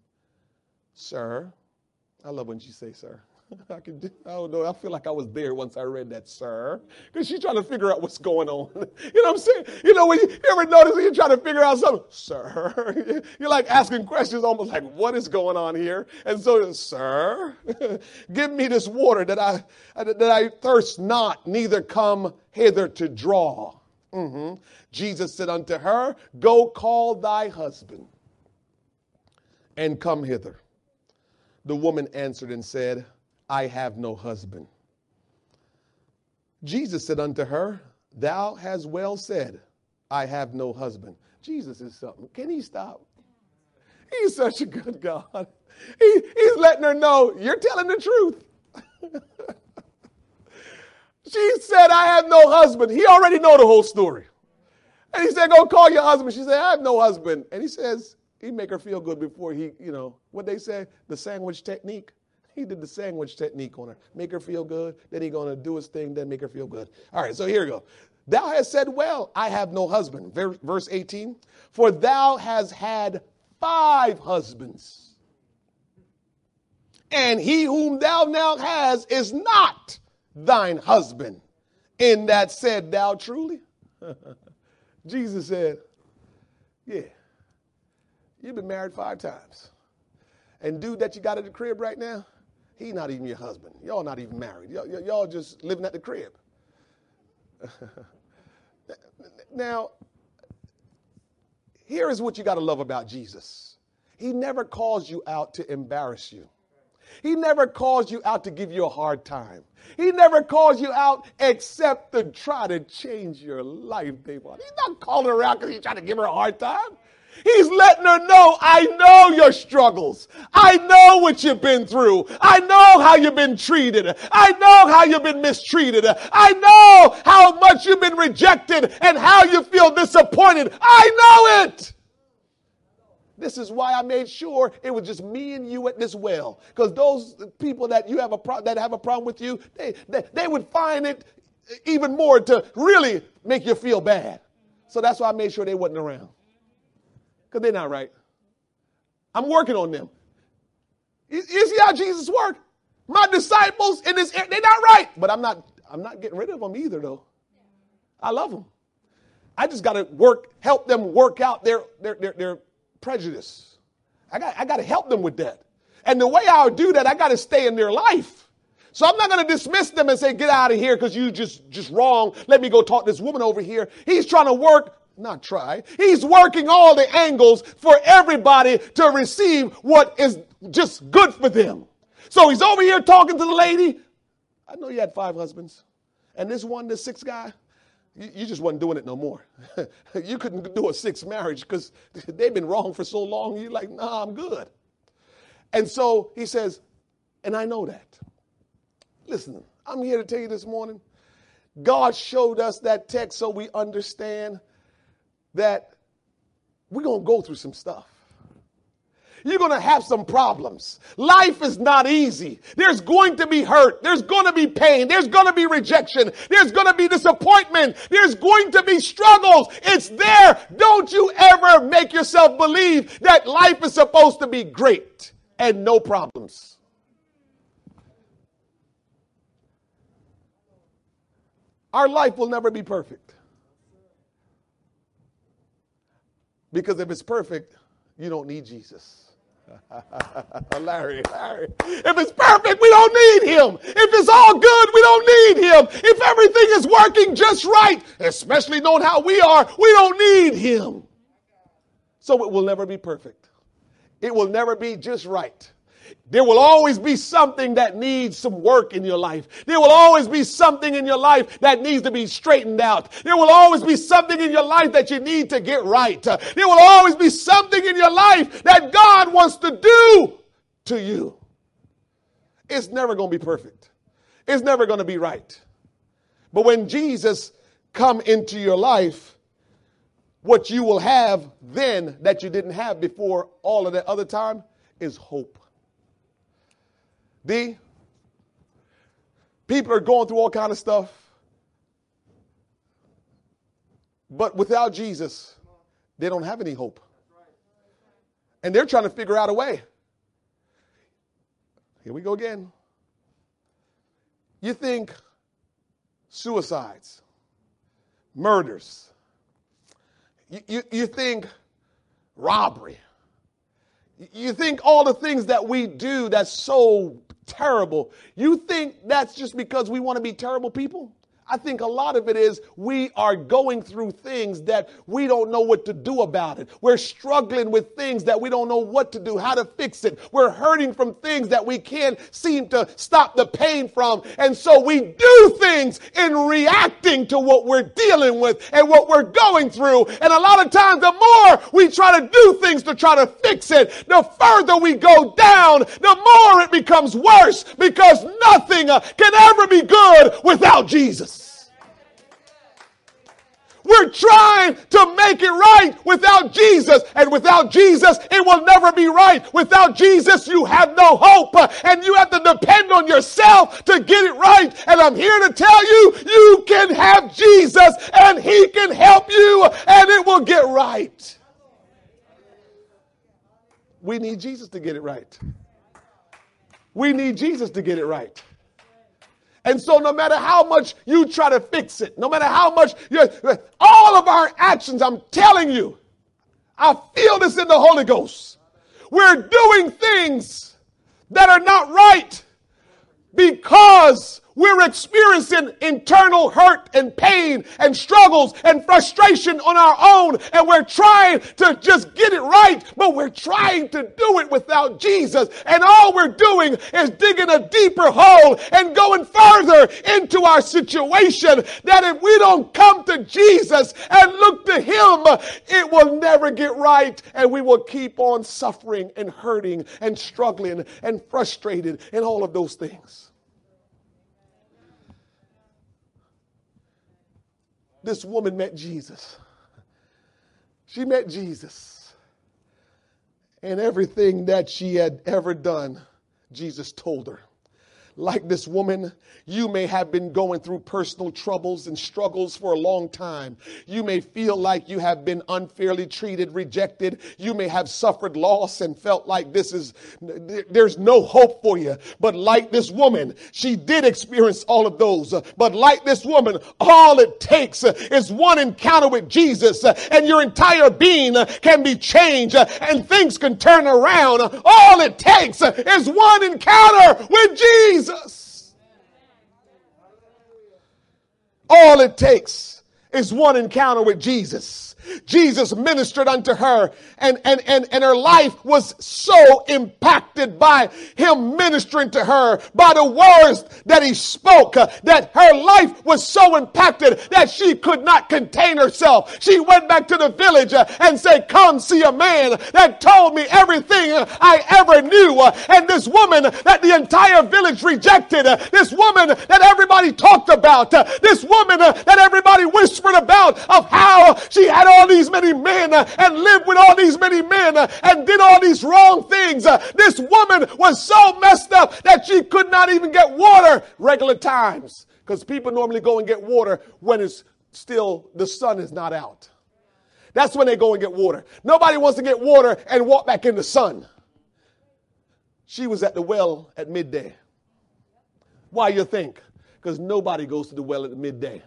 Sir, I love when she say, Sir. I can do, I don't know. I feel like I was there once I read that, sir. Because she's trying to figure out what's going on. you know what I'm saying? You know, when you, you ever notice you're trying to figure out something, sir, you're like asking questions almost like, what is going on here? And so, sir, give me this water that I, that I thirst not, neither come hither to draw. Mm-hmm. Jesus said unto her, Go call thy husband and come hither. The woman answered and said, I have no husband. Jesus said unto her, Thou hast well said, I have no husband. Jesus is something. Can he stop? He's such a good God. He, he's letting her know, You're telling the truth. she said, I have no husband. He already know the whole story. And he said, Go call your husband. She said, I have no husband. And he says, he make her feel good before he, you know, what they say, the sandwich technique. He did the sandwich technique on her. Make her feel good. Then he to do his thing, then make her feel good. All right, so here we go. Thou hast said, Well, I have no husband. Verse 18. For thou hast had five husbands. And he whom thou now hast is not thine husband. In that said thou truly. Jesus said, Yeah, you've been married five times. And dude that you got at the crib right now, he not even your husband. Y'all not even married. Y'all, y'all just living at the crib. now, here is what you got to love about Jesus. He never calls you out to embarrass you. He never calls you out to give you a hard time. He never calls you out except to try to change your life, Davon. He's not calling her out because he's trying to give her a hard time. He's letting her know, I know your struggles. I know what you've been through. I know how you've been treated. I know how you've been mistreated. I know how much you've been rejected and how you feel disappointed. I know it. This is why I made sure it was just me and you at this well. Because those people that you have a pro- that have a problem with you, they, they, they would find it even more to really make you feel bad. So that's why I made sure they wasn't around because they're not right. I'm working on them. You, see how Jesus worked? My disciples in this they're not right, but I'm not I'm not getting rid of them either though. I love them. I just got to work help them work out their their their, their prejudice. I got I got to help them with that. And the way I'll do that, I got to stay in their life. So I'm not going to dismiss them and say, get out of here because you just, just wrong. Let me go talk to this woman over here. He's trying to work not try. He's working all the angles for everybody to receive what is just good for them. So he's over here talking to the lady. I know you had five husbands. And this one, this sixth guy, you, you just wasn't doing it no more. you couldn't do a sixth marriage because they've been wrong for so long. You're like, nah, I'm good. And so he says, and I know that. Listen, I'm here to tell you this morning. God showed us that text so we understand that we're going to go through some stuff. You're going to have some problems. Life is not easy. There's going to be hurt. There's going to be pain. There's going to be rejection. There's going to be disappointment. There's going to be struggles. It's there. Don't you ever make yourself believe that life is supposed to be great and no problems. Our life will never be perfect. Because if it's perfect, you don't need Jesus. Larry, Larry. If it's perfect, we don't need him. If it's all good, we don't need him. If everything is working just right, especially knowing how we are, we don't need him. So it will never be perfect. It will never be just right. There will always be something that needs some work in your life. There will always be something in your life that needs to be straightened out. There will always be something in your life that you need to get right. There will always be something in your life that God wants to do to you. It's never going to be perfect. It's never going to be right. But when Jesus come into your life, what you will have then that you didn't have before all of that other time is hope. D, People are going through all kind of stuff. But without Jesus, they don't have any hope. And they're trying to figure out a way. Here we go again. You think suicides, murders, you, you, you think robbery, you think all the things that we do that's so terrible, you think that's just because we want to be terrible people? I think a lot of it is we are going through things that we don't know what to do about it. We're struggling with things that we don't know what to do, how to fix it. We're hurting from things that we can't seem to stop the pain from. And so we do things in reacting to what we're dealing with and what we're going through. And a lot of times, the more we try to do things to try to fix it, the further we go down, the more it becomes worse because nothing uh, can ever be good without Jesus. We're trying to make it right without Jesus. And without Jesus, it will never be right. Without Jesus, you have no hope. And you have to depend on yourself to get it right. And I'm here to tell you, you can have Jesus and he can help you and it will get right. We need Jesus to get it right. We need Jesus to get it right. And so, no matter how much you try to fix it, no matter how much you, all of our actions, I'm telling you, I feel this in the Holy Ghost. We're doing things that are not right because we're experiencing internal hurt and pain and struggles and frustration on our own, and we're trying to just get it right, but we're trying to do it without Jesus. And all we're doing is digging a deeper hole and going further into our situation. That if we don't come to Jesus and look to Him, it will never get right, and we will keep on suffering and hurting and struggling and frustrated and all of those things. This woman met Jesus. She met Jesus. And everything that she had ever done, Jesus told her. Like this woman, you may have been going through personal troubles and struggles for a long time. You may feel like you have been unfairly treated, rejected. You may have suffered loss and felt like this is, there's no hope for you. But like this woman, she did experience all of those. But like this woman, all it takes is one encounter with Jesus and your entire being can be changed and things can turn around. All it takes is one encounter with Jesus. Jesus. All it takes is one encounter with Jesus Jesus ministered unto her and, and, and, and her life was so impacted by him ministering to her, by the words that he spoke, uh, that her life was so impacted that she could not contain herself. She went back to the village uh, and said, come see a man that told me everything I ever knew. Uh, and this woman that the entire village rejected, this woman that everybody talked about, this woman that everybody whispered about of how she had all these many men uh, and lived with all these many men uh, and did all these wrong things. Uh, this woman was so messed up that she could not even get water regular times because people normally go and get water when it's still the sun is not out. That's when they go and get water. Nobody wants to get water and walk back in the sun. She was at the well at midday. Why you think? Because nobody goes to the well at midday.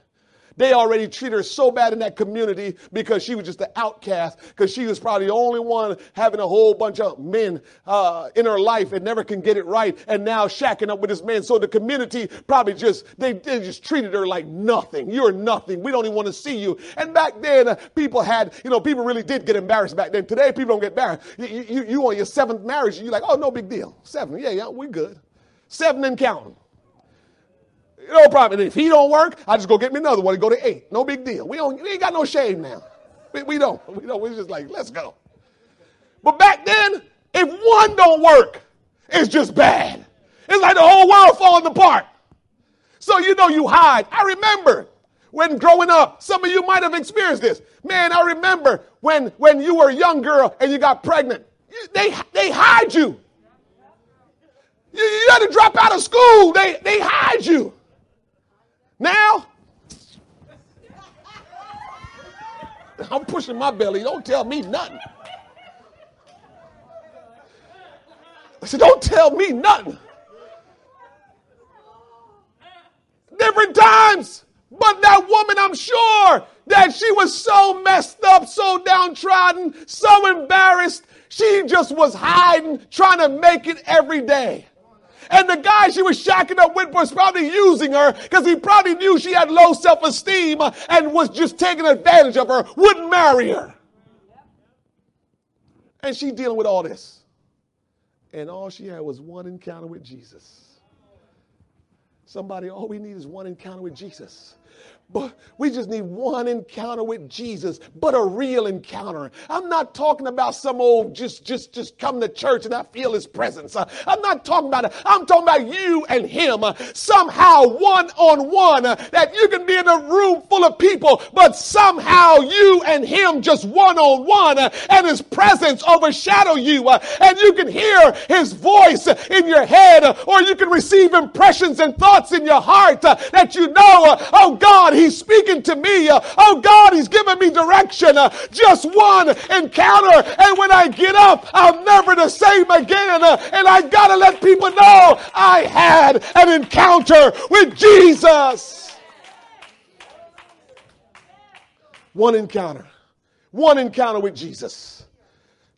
They already treated her so bad in that community because she was just an outcast, because she was probably the only one having a whole bunch of men uh, in her life and never can get it right, and now shacking up with this man. So the community probably just they, they just treated her like nothing. You're nothing. We don't even want to see you. And back then, uh, people had you know people really did get embarrassed back then. Today, people don't get embarrassed. You, you, you on your seventh marriage, you're like, oh no big deal. Seven, yeah, yeah, we good. Seven and counting. No problem. And if he don't work, I just go get me another one and go to eight. No big deal. We don't. We ain't got no shame now. We, we don't. We don't. We're just like, let's go. But back then, if one don't work, it's just bad. It's like the whole world falling apart. So you know you hide. I remember when growing up, some of you might have experienced this. Man, I remember when when you were a young girl and you got pregnant. They they hide you. You, you had to drop out of school. They they hide you. Now, I'm pushing my belly. Don't tell me nothing. I said, Don't tell me nothing. Different times. But that woman, I'm sure that she was so messed up, so downtrodden, so embarrassed. She just was hiding, trying to make it every day. And the guy she was shacking up with was probably using her because he probably knew she had low self esteem and was just taking advantage of her, wouldn't marry her. And she dealing with all this. And all she had was one encounter with Jesus. Somebody, all we need is one encounter with Jesus. But we just need one encounter with Jesus, but a real encounter. I'm not talking about some old just just just come to church and I feel his presence. Uh, I'm not talking about it. I'm talking about you and him uh, somehow one on one that you can be in a room full of people, but somehow you and him just one on one and his presence overshadow you uh, and you can hear his voice in your head or you can receive impressions and thoughts in your heart that you know, oh God, He's speaking to me. Uh, oh God, He's giving me direction. Uh, just one encounter. And when I get up, I'm never the same again. Uh, and I got to let people know I had an encounter with Jesus. One encounter. One encounter with Jesus.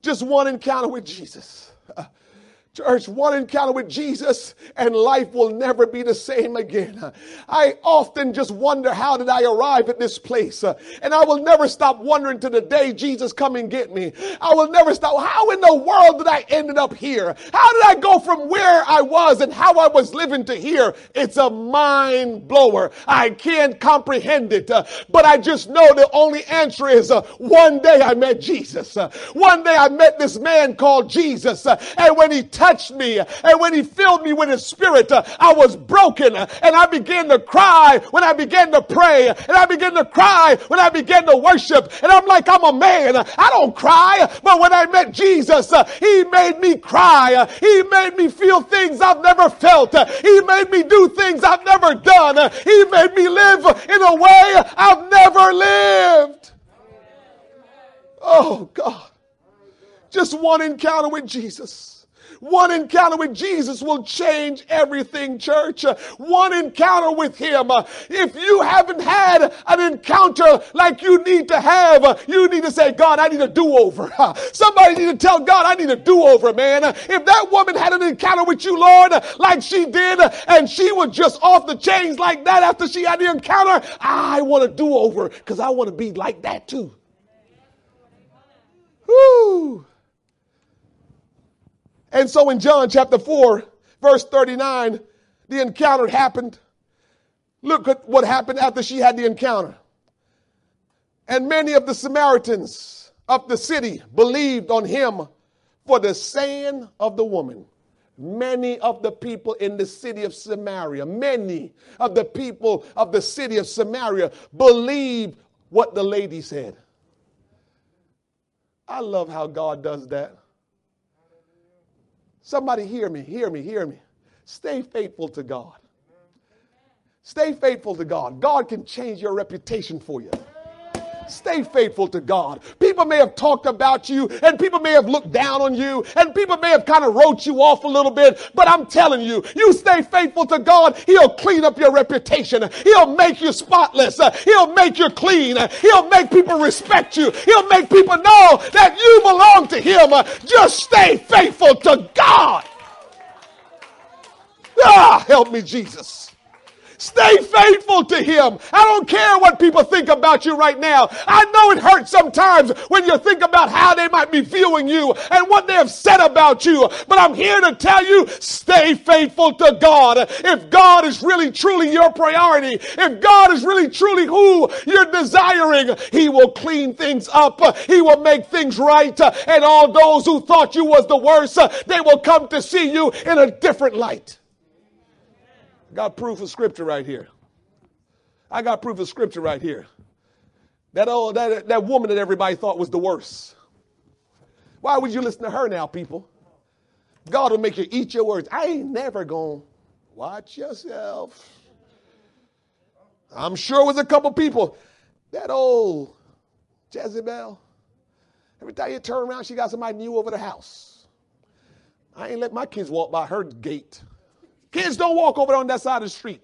Just one encounter with Jesus. Uh, Church, one encounter with Jesus and life will never be the same again. I often just wonder how did I arrive at this place? And I will never stop wondering to the day Jesus come and get me. I will never stop. How in the world did I ended up here? How did I go from where I was and how I was living to here? It's a mind blower. I can't comprehend it. But I just know the only answer is one day I met Jesus. One day I met this man called Jesus. and when he touched me and when he filled me with his spirit, uh, I was broken and I began to cry when I began to pray and I began to cry when I began to worship. And I'm like, I'm a man. I don't cry. But when I met Jesus, uh, he made me cry. He made me feel things I've never felt. He made me do things I've never done. He made me live in a way I've never lived. Oh God. Just one encounter with Jesus. One encounter with Jesus will change everything, church. One encounter with Him. If you haven't had an encounter like you need to have, you need to say, God, I need a do over. Somebody need to tell God, I need a do over, man. If that woman had an encounter with you, Lord, like she did, and she was just off the chains like that after she had the encounter, I want a do over because I want to be like that too. Whoo. And so in John chapter 4, verse 39, the encounter happened. Look at what happened after she had the encounter. And many of the Samaritans of the city believed on him for the saying of the woman. Many of the people in the city of Samaria, many of the people of the city of Samaria believed what the lady said. I love how God does that. Somebody hear me, hear me, hear me. Stay faithful to God. Stay faithful to God. God can change your reputation for you. Stay faithful to God. People may have talked about you and people may have looked down on you and people may have kind of wrote you off a little bit, but I'm telling you, you stay faithful to God, He'll clean up your reputation. He'll make you spotless. He'll make you clean. He'll make people respect you. He'll make people know that you belong to Him. Just stay faithful to God. Ah, help me, Jesus. Stay faithful to Him. I don't care what people think about you right now. I know it hurts sometimes when you think about how they might be viewing you and what they have said about you. But I'm here to tell you, stay faithful to God. If God is really truly your priority, if God is really truly who you're desiring, He will clean things up. He will make things right. And all those who thought you was the worst, they will come to see you in a different light. Got proof of scripture right here. I got proof of scripture right here. That old that, that woman that everybody thought was the worst. Why would you listen to her now, people? God will make you eat your words. I ain't never gonna Watch yourself. I'm sure it was a couple people. That old Jezebel, every time you turn around, she got somebody new over the house. I ain't let my kids walk by her gate. Kids don't walk over on that side of the street.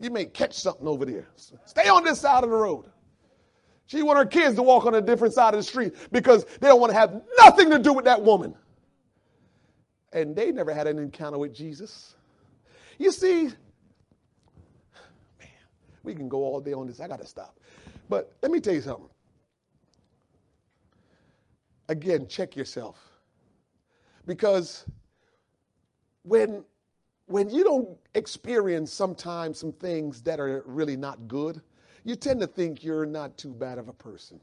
You may catch something over there. Stay on this side of the road. She want her kids to walk on a different side of the street because they don't want to have nothing to do with that woman. And they never had an encounter with Jesus. You see, man, we can go all day on this. I got to stop. But let me tell you something. Again, check yourself. Because when when you don't experience sometimes some things that are really not good, you tend to think you're not too bad of a person.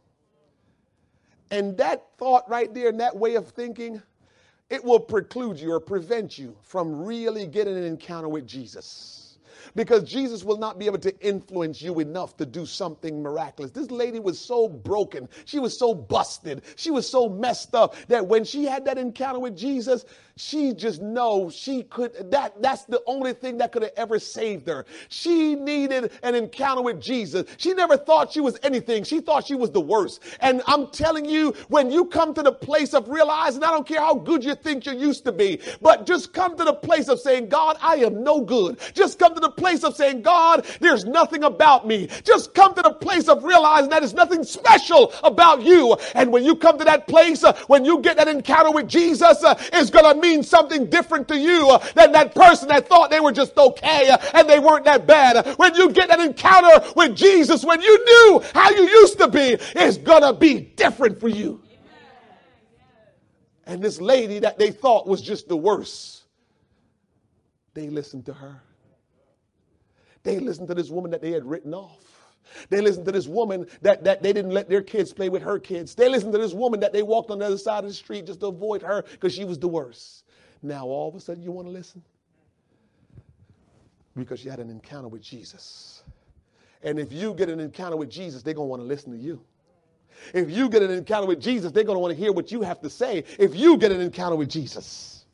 And that thought right there and that way of thinking, it will preclude you or prevent you from really getting an encounter with Jesus because Jesus will not be able to influence you enough to do something miraculous. This lady was so broken. She was so busted. She was so messed up that when she had that encounter with Jesus, she just knows she could that that's the only thing that could have ever saved her. She needed an encounter with Jesus. She never thought she was anything. She thought she was the worst. And I'm telling you, when you come to the place of realizing, I don't care how good you think you used to be, but just come to the place of saying, God, I am no good. Just come to the place of saying, God, there's nothing about me. Just come to the place of realizing that there's nothing special about you. And when you come to that place, uh, when you get that encounter with Jesus, uh, it's going to mean something different to you uh, than that person that thought they were just okay uh, and they weren't that bad. When you get that encounter with Jesus, when you knew how you used to be, it's to be different for you. And this lady that they thought was just the worst, they listened to her. They listened to this woman that they had written off. They listened to this woman that, that they didn't let their kids play with her kids. They listened to this woman that they walked on the other side of the street just to avoid her because she was the worst. Now all of a sudden you want to listen? Because you had an encounter with Jesus. And if you get an encounter with Jesus, they're going to want to listen to you. If you get an encounter with Jesus, they're going to want to hear what you have to say. If you get an encounter with Jesus,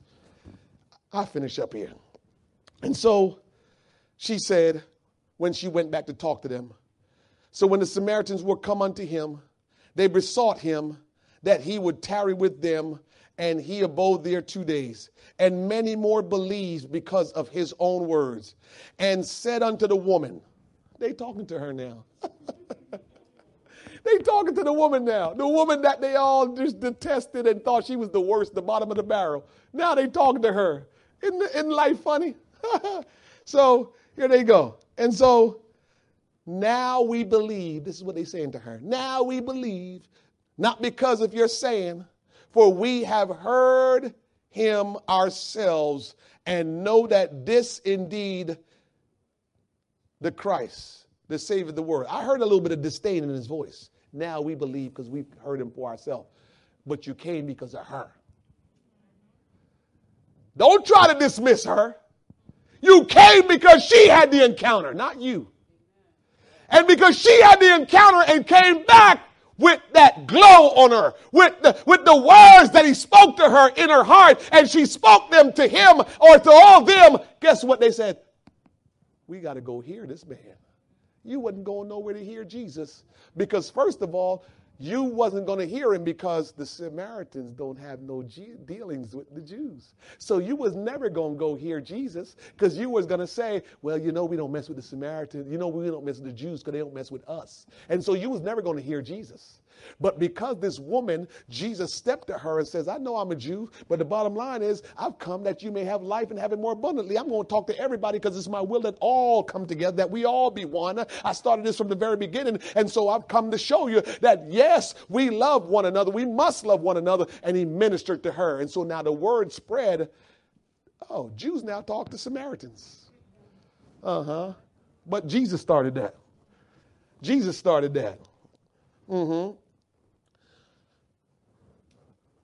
I finish up here. And so she said, when she went back to talk to them, so when the Samaritans were come unto him, they besought him that he would tarry with them, and he abode there two days. And many more believed because of his own words, and said unto the woman, they talking to her now. they talking to the woman now. The woman that they all just detested and thought she was the worst, the bottom of the barrel. Now they talking to her. Isn't, isn't life funny? so here they go. And so now we believe, this is what they're saying to her. Now we believe, not because of your saying, for we have heard him ourselves and know that this indeed the Christ, the Savior of the world. I heard a little bit of disdain in his voice. Now we believe because we've heard him for ourselves. But you came because of her. Don't try to dismiss her. You came because she had the encounter, not you. And because she had the encounter and came back with that glow on her, with the, with the words that he spoke to her in her heart, and she spoke them to him or to all them, guess what they said? We got to go hear this man. You wasn't going nowhere to hear Jesus because, first of all, you wasn't going to hear him because the Samaritans don't have no G- dealings with the Jews. So you was never going to go hear Jesus because you was going to say, well, you know, we don't mess with the Samaritans. You know, we don't mess with the Jews because they don't mess with us. And so you was never going to hear Jesus. But because this woman, Jesus stepped to her and says, I know I'm a Jew, but the bottom line is, I've come that you may have life and have it more abundantly. I'm going to talk to everybody because it's my will that all come together, that we all be one. I started this from the very beginning. And so I've come to show you that, yes, we love one another. We must love one another. And he ministered to her. And so now the word spread. Oh, Jews now talk to Samaritans. Uh huh. But Jesus started that. Jesus started that. Mm hmm.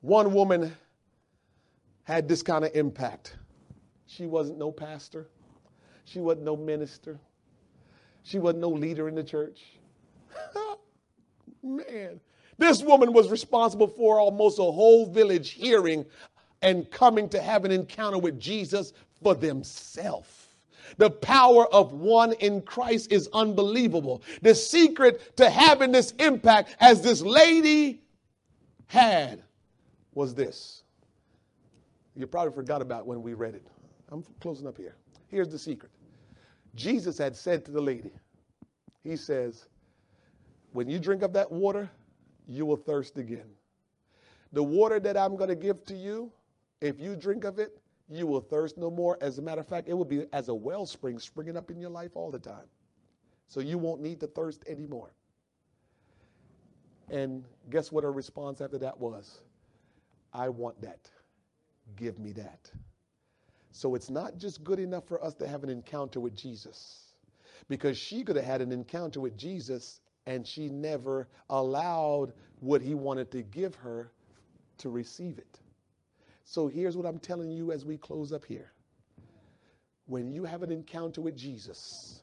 One woman had this kind of impact. She wasn't no pastor. She wasn't no minister. She wasn't no leader in the church. Man, this woman was responsible for almost a whole village hearing and coming to have an encounter with Jesus for themselves. The power of one in Christ is unbelievable. The secret to having this impact, as this lady had, was this. You probably forgot about when we read it. I'm closing up here. Here's the secret Jesus had said to the lady, He says, When you drink of that water, you will thirst again. The water that I'm going to give to you, if you drink of it, you will thirst no more. As a matter of fact, it will be as a wellspring springing up in your life all the time. So you won't need to thirst anymore. And guess what her response after that was? I want that. Give me that. So it's not just good enough for us to have an encounter with Jesus, because she could have had an encounter with Jesus and she never allowed what he wanted to give her to receive it. So here's what I'm telling you as we close up here. When you have an encounter with Jesus,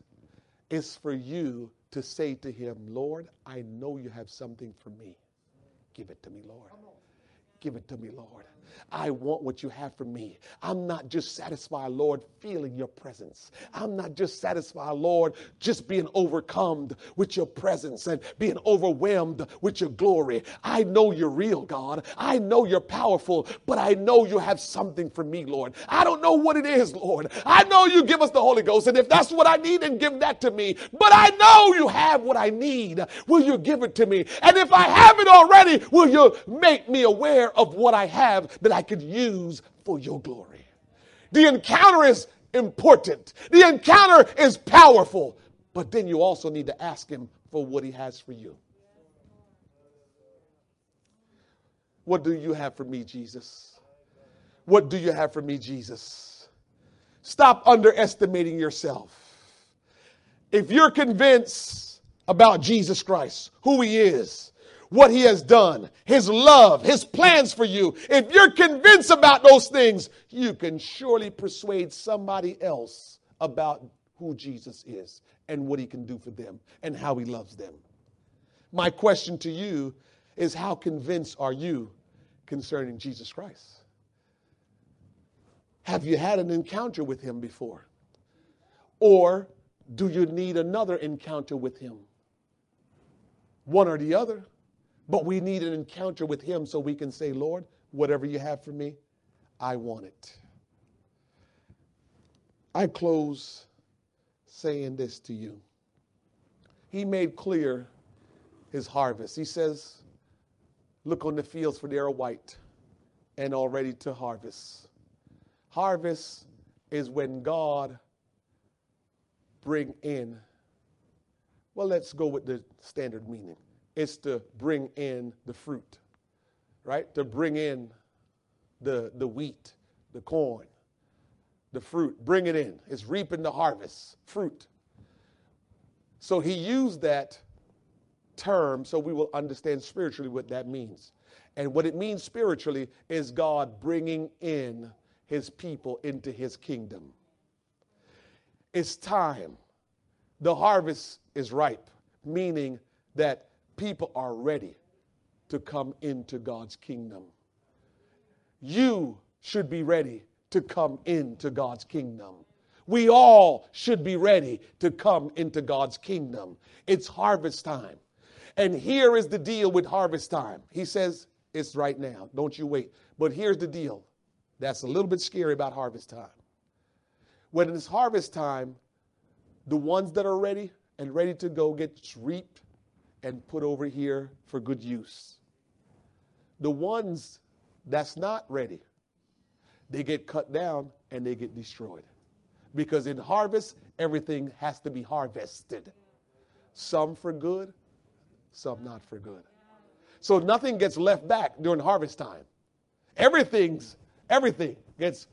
it's for you to say to him, Lord, I know you have something for me. Give it to me, Lord. Give it to me, Lord. I want what you have for me. I'm not just satisfied, Lord, feeling your presence. I'm not just satisfied, Lord, just being overcome with your presence and being overwhelmed with your glory. I know you're real, God. I know you're powerful, but I know you have something for me, Lord. I don't know what it is, Lord. I know you give us the Holy Ghost, and if that's what I need, then give that to me. But I know you have what I need. Will you give it to me? And if I have it already, will you make me aware of what I have that I could use for your glory. The encounter is important, the encounter is powerful, but then you also need to ask Him for what He has for you. What do you have for me, Jesus? What do you have for me, Jesus? Stop underestimating yourself. If you're convinced about Jesus Christ, who He is, what he has done, his love, his plans for you, if you're convinced about those things, you can surely persuade somebody else about who Jesus is and what he can do for them and how he loves them. My question to you is how convinced are you concerning Jesus Christ? Have you had an encounter with him before? Or do you need another encounter with him? One or the other. But we need an encounter with Him so we can say, Lord, whatever you have for me, I want it. I close saying this to you. He made clear his harvest. He says, Look on the fields, for they are white and all ready to harvest. Harvest is when God bring in, well, let's go with the standard meaning is to bring in the fruit, right? To bring in the, the wheat, the corn, the fruit, bring it in. It's reaping the harvest, fruit. So he used that term so we will understand spiritually what that means. And what it means spiritually is God bringing in his people into his kingdom. It's time. The harvest is ripe, meaning that people are ready to come into God's kingdom. You should be ready to come into God's kingdom. We all should be ready to come into God's kingdom. It's harvest time. And here is the deal with harvest time. He says, It's right now. Don't you wait. But here's the deal that's a little bit scary about harvest time. When it's harvest time, the ones that are ready and ready to go get reaped and put over here for good use. The ones that's not ready, they get cut down and they get destroyed. Because in harvest, everything has to be harvested. Some for good, some not for good. So nothing gets left back during harvest time. Everything's everything gets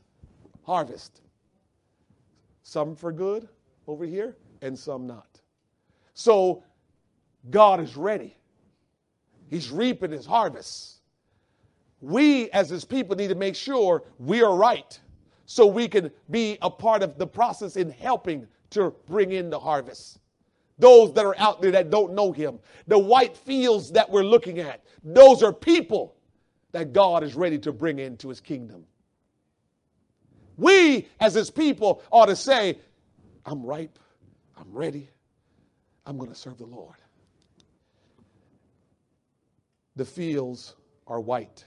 harvest. Some for good over here and some not. So God is ready. He's reaping his harvest. We, as his people, need to make sure we are right so we can be a part of the process in helping to bring in the harvest. Those that are out there that don't know him, the white fields that we're looking at, those are people that God is ready to bring into his kingdom. We, as his people, ought to say, I'm ripe, I'm ready, I'm going to serve the Lord. The fields are white.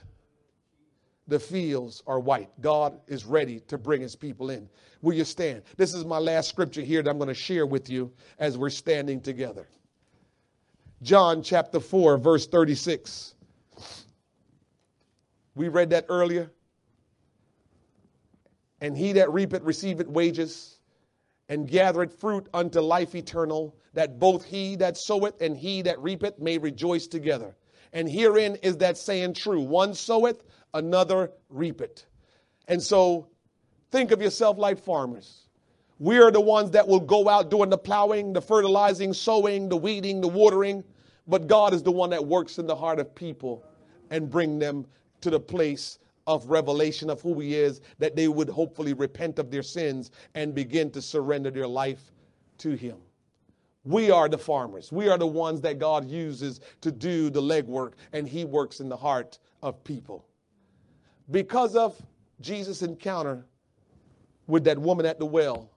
The fields are white. God is ready to bring his people in. Will you stand? This is my last scripture here that I'm going to share with you as we're standing together. John chapter 4, verse 36. We read that earlier. And he that reapeth receiveth wages, and gathereth fruit unto life eternal, that both he that soweth and he that reapeth may rejoice together. And herein is that saying true one soweth, another reapeth. And so think of yourself like farmers. We are the ones that will go out doing the plowing, the fertilizing, sowing, the weeding, the watering. But God is the one that works in the heart of people and bring them to the place of revelation of who He is, that they would hopefully repent of their sins and begin to surrender their life to Him. We are the farmers. We are the ones that God uses to do the legwork, and He works in the heart of people. Because of Jesus' encounter with that woman at the well,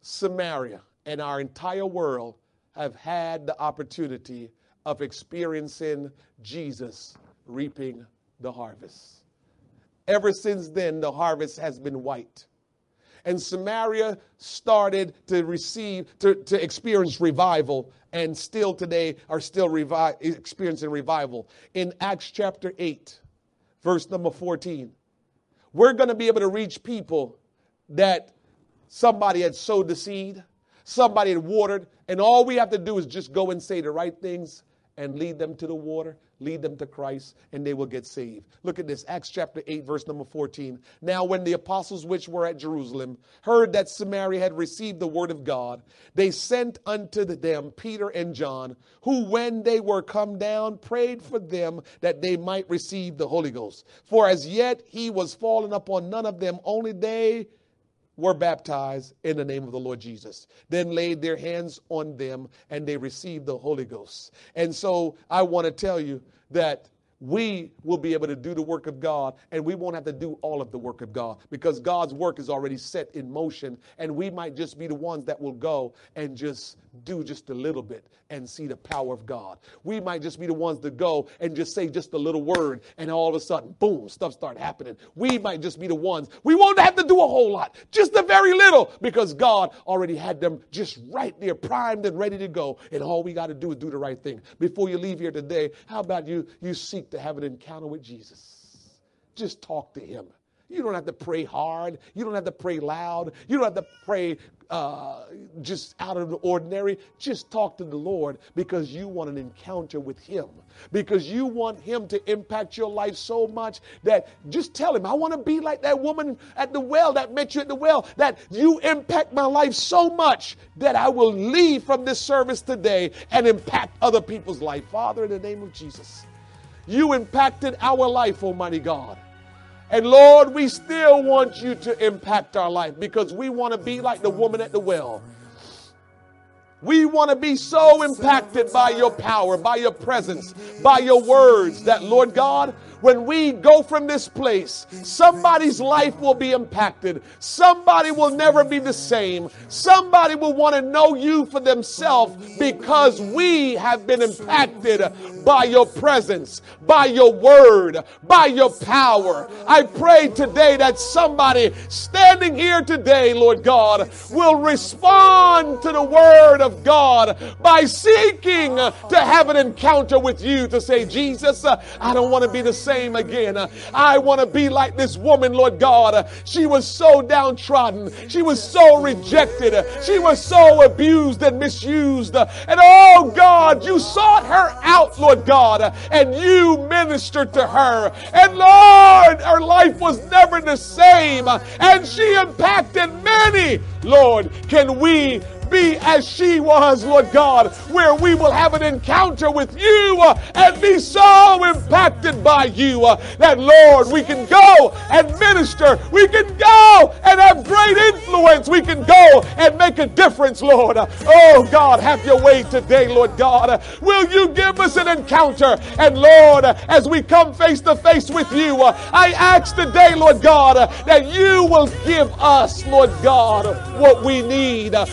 Samaria and our entire world have had the opportunity of experiencing Jesus reaping the harvest. Ever since then, the harvest has been white. And Samaria started to receive, to, to experience revival, and still today are still revi- experiencing revival. In Acts chapter 8, verse number 14, we're going to be able to reach people that somebody had sowed the seed, somebody had watered, and all we have to do is just go and say the right things and lead them to the water lead them to Christ, and they will get saved. Look at this Acts chapter 8, verse number 14. Now, when the apostles which were at Jerusalem heard that Samaria had received the word of God, they sent unto them Peter and John, who, when they were come down, prayed for them that they might receive the Holy Ghost. For as yet he was fallen upon none of them, only they were baptized in the name of the Lord Jesus, then laid their hands on them and they received the Holy Ghost. And so I want to tell you that we will be able to do the work of God and we won't have to do all of the work of God because God's work is already set in motion and we might just be the ones that will go and just do just a little bit and see the power of God. We might just be the ones to go and just say just a little word and all of a sudden, boom, stuff start happening. We might just be the ones. We won't have to do a whole lot, just a very little because God already had them just right there, primed and ready to go. And all we got to do is do the right thing. Before you leave here today, how about you, you seek to have an encounter with Jesus? Just talk to him. You don't have to pray hard. You don't have to pray loud. You don't have to pray uh, just out of the ordinary. Just talk to the Lord because you want an encounter with Him. Because you want Him to impact your life so much that just tell Him, I want to be like that woman at the well that met you at the well, that you impact my life so much that I will leave from this service today and impact other people's life. Father, in the name of Jesus, you impacted our life, Almighty God. And Lord, we still want you to impact our life because we want to be like the woman at the well. We want to be so impacted by your power, by your presence, by your words that, Lord God, when we go from this place, somebody's life will be impacted. Somebody will never be the same. Somebody will want to know you for themselves because we have been impacted by your presence, by your word, by your power. I pray today that somebody standing here today, Lord God, will respond to the word of God by seeking to have an encounter with you to say, Jesus, I don't want to be the same same again. Uh, I want to be like this woman, Lord God. Uh, she was so downtrodden. She was so rejected. Uh, she was so abused and misused. And oh God, you sought her out, Lord God, and you ministered to her. And Lord, her life was never the same. And she impacted many. Lord, can we be as she was, Lord God, where we will have an encounter with you uh, and be so impacted by you uh, that, Lord, we can go and minister. We can go and have great influence. We can go and make a difference, Lord. Oh, God, have your way today, Lord God. Will you give us an encounter? And, Lord, as we come face to face with you, uh, I ask today, Lord God, that you will give us, Lord God, what we need. Uh,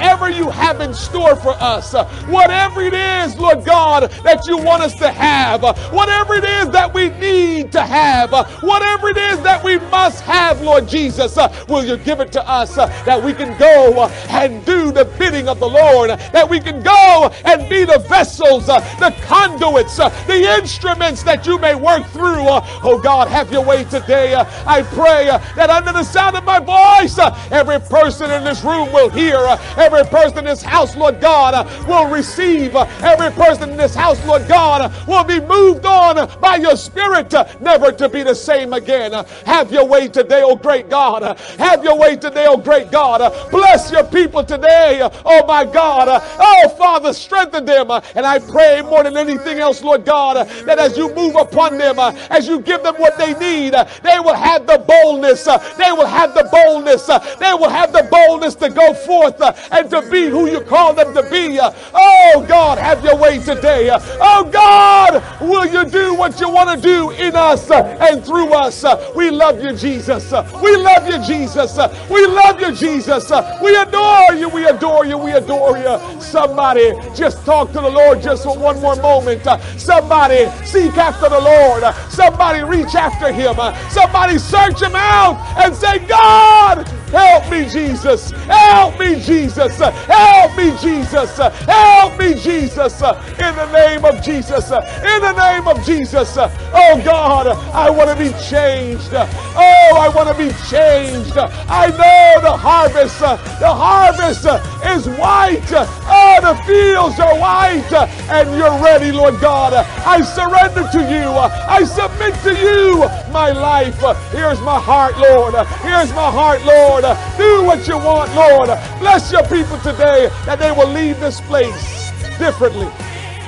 whatever you have in store for us, uh, whatever it is, Lord God, that you want us to have, uh, whatever it is that we need to have, uh, whatever it is that we must have, Lord Jesus, uh, will you give it to us uh, that we can go uh, and do the bidding of the Lord, that we can go and be the vessels, the conduits, the instruments that you may work through. oh God, have your way today. I pray that under the sound of my voice, every person in this room will hear, uh, every person in this house, Lord God, uh, will receive, uh, every person in this house, Lord God, uh, will be moved on by your spirit, uh, never to be the same again. Uh, have your way today, oh great God. Uh, have your way today, oh great God. Bless your people today, oh my God. Oh Father, strengthen them. And I pray more than anything else, Lord God, that as you move upon them, as you give them what they need, they will have the boldness. they will have the boldness. they will have the boldness to go forth to be who you call them to be. oh God, have your way today. oh God, will you do what you want to do in us and through us? we love you, Jesus. we love you, Jesus. we love you, Jesus. we adore you. We adore you. We adore you. Somebody just talk to the Lord just for one more moment. Somebody seek after the Lord. Somebody reach after him. Somebody search him out and say, God, help me, Jesus. Help me, Jesus. Uh, help me, Jesus. Help me, Jesus. In the name of Jesus. In the name of Jesus. Oh, God, I want to be changed. Oh, I want to be changed. I know the harvest. The harvest is white. Oh, the fields are white. And you're ready, Lord God. I surrender to you. I submit to you my life. Here's my heart, Lord. Here's my heart, Lord. Do what you want, Lord. Bless your people today that they will leave this place differently.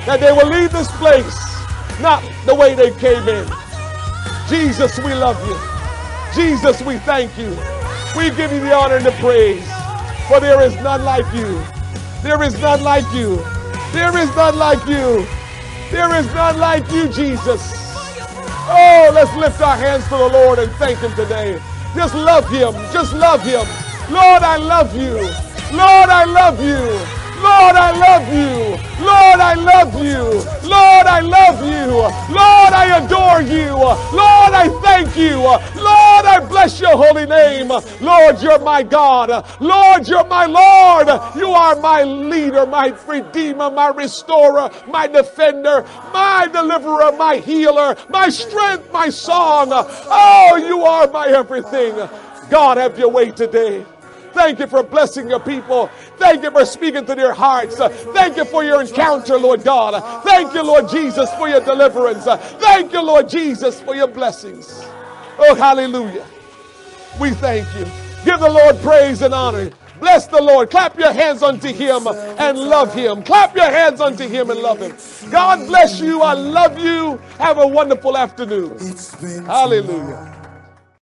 That they will leave this place not the way they came in. Jesus, we love you. Jesus, we thank you. We give you the honor and the praise. For there is none like you. There is none like you. There is none like you. There is none like you, Jesus. Oh, let's lift our hands to the Lord and thank Him today. Just love Him. Just love Him. Lord, I love you. Lord, I love you. Lord, I love you. Lord, I love you. Lord, I love you. Lord, I adore you. Lord, I thank you. Lord, I bless your holy name. Lord, you're my God. Lord, you're my Lord. You are my leader, my redeemer, my restorer, my defender, my deliverer, my healer, my strength, my song. Oh, you are my everything. God, have your way today. Thank you for blessing your people. Thank you for speaking to their hearts. Thank you for your encounter, Lord God. Thank you, Lord Jesus, for your deliverance. Thank you, Lord Jesus, for your blessings. Oh, hallelujah. We thank you. Give the Lord praise and honor. Bless the Lord. Clap your hands unto him and love him. Clap your hands unto him and love him. God bless you. I love you. Have a wonderful afternoon. Hallelujah.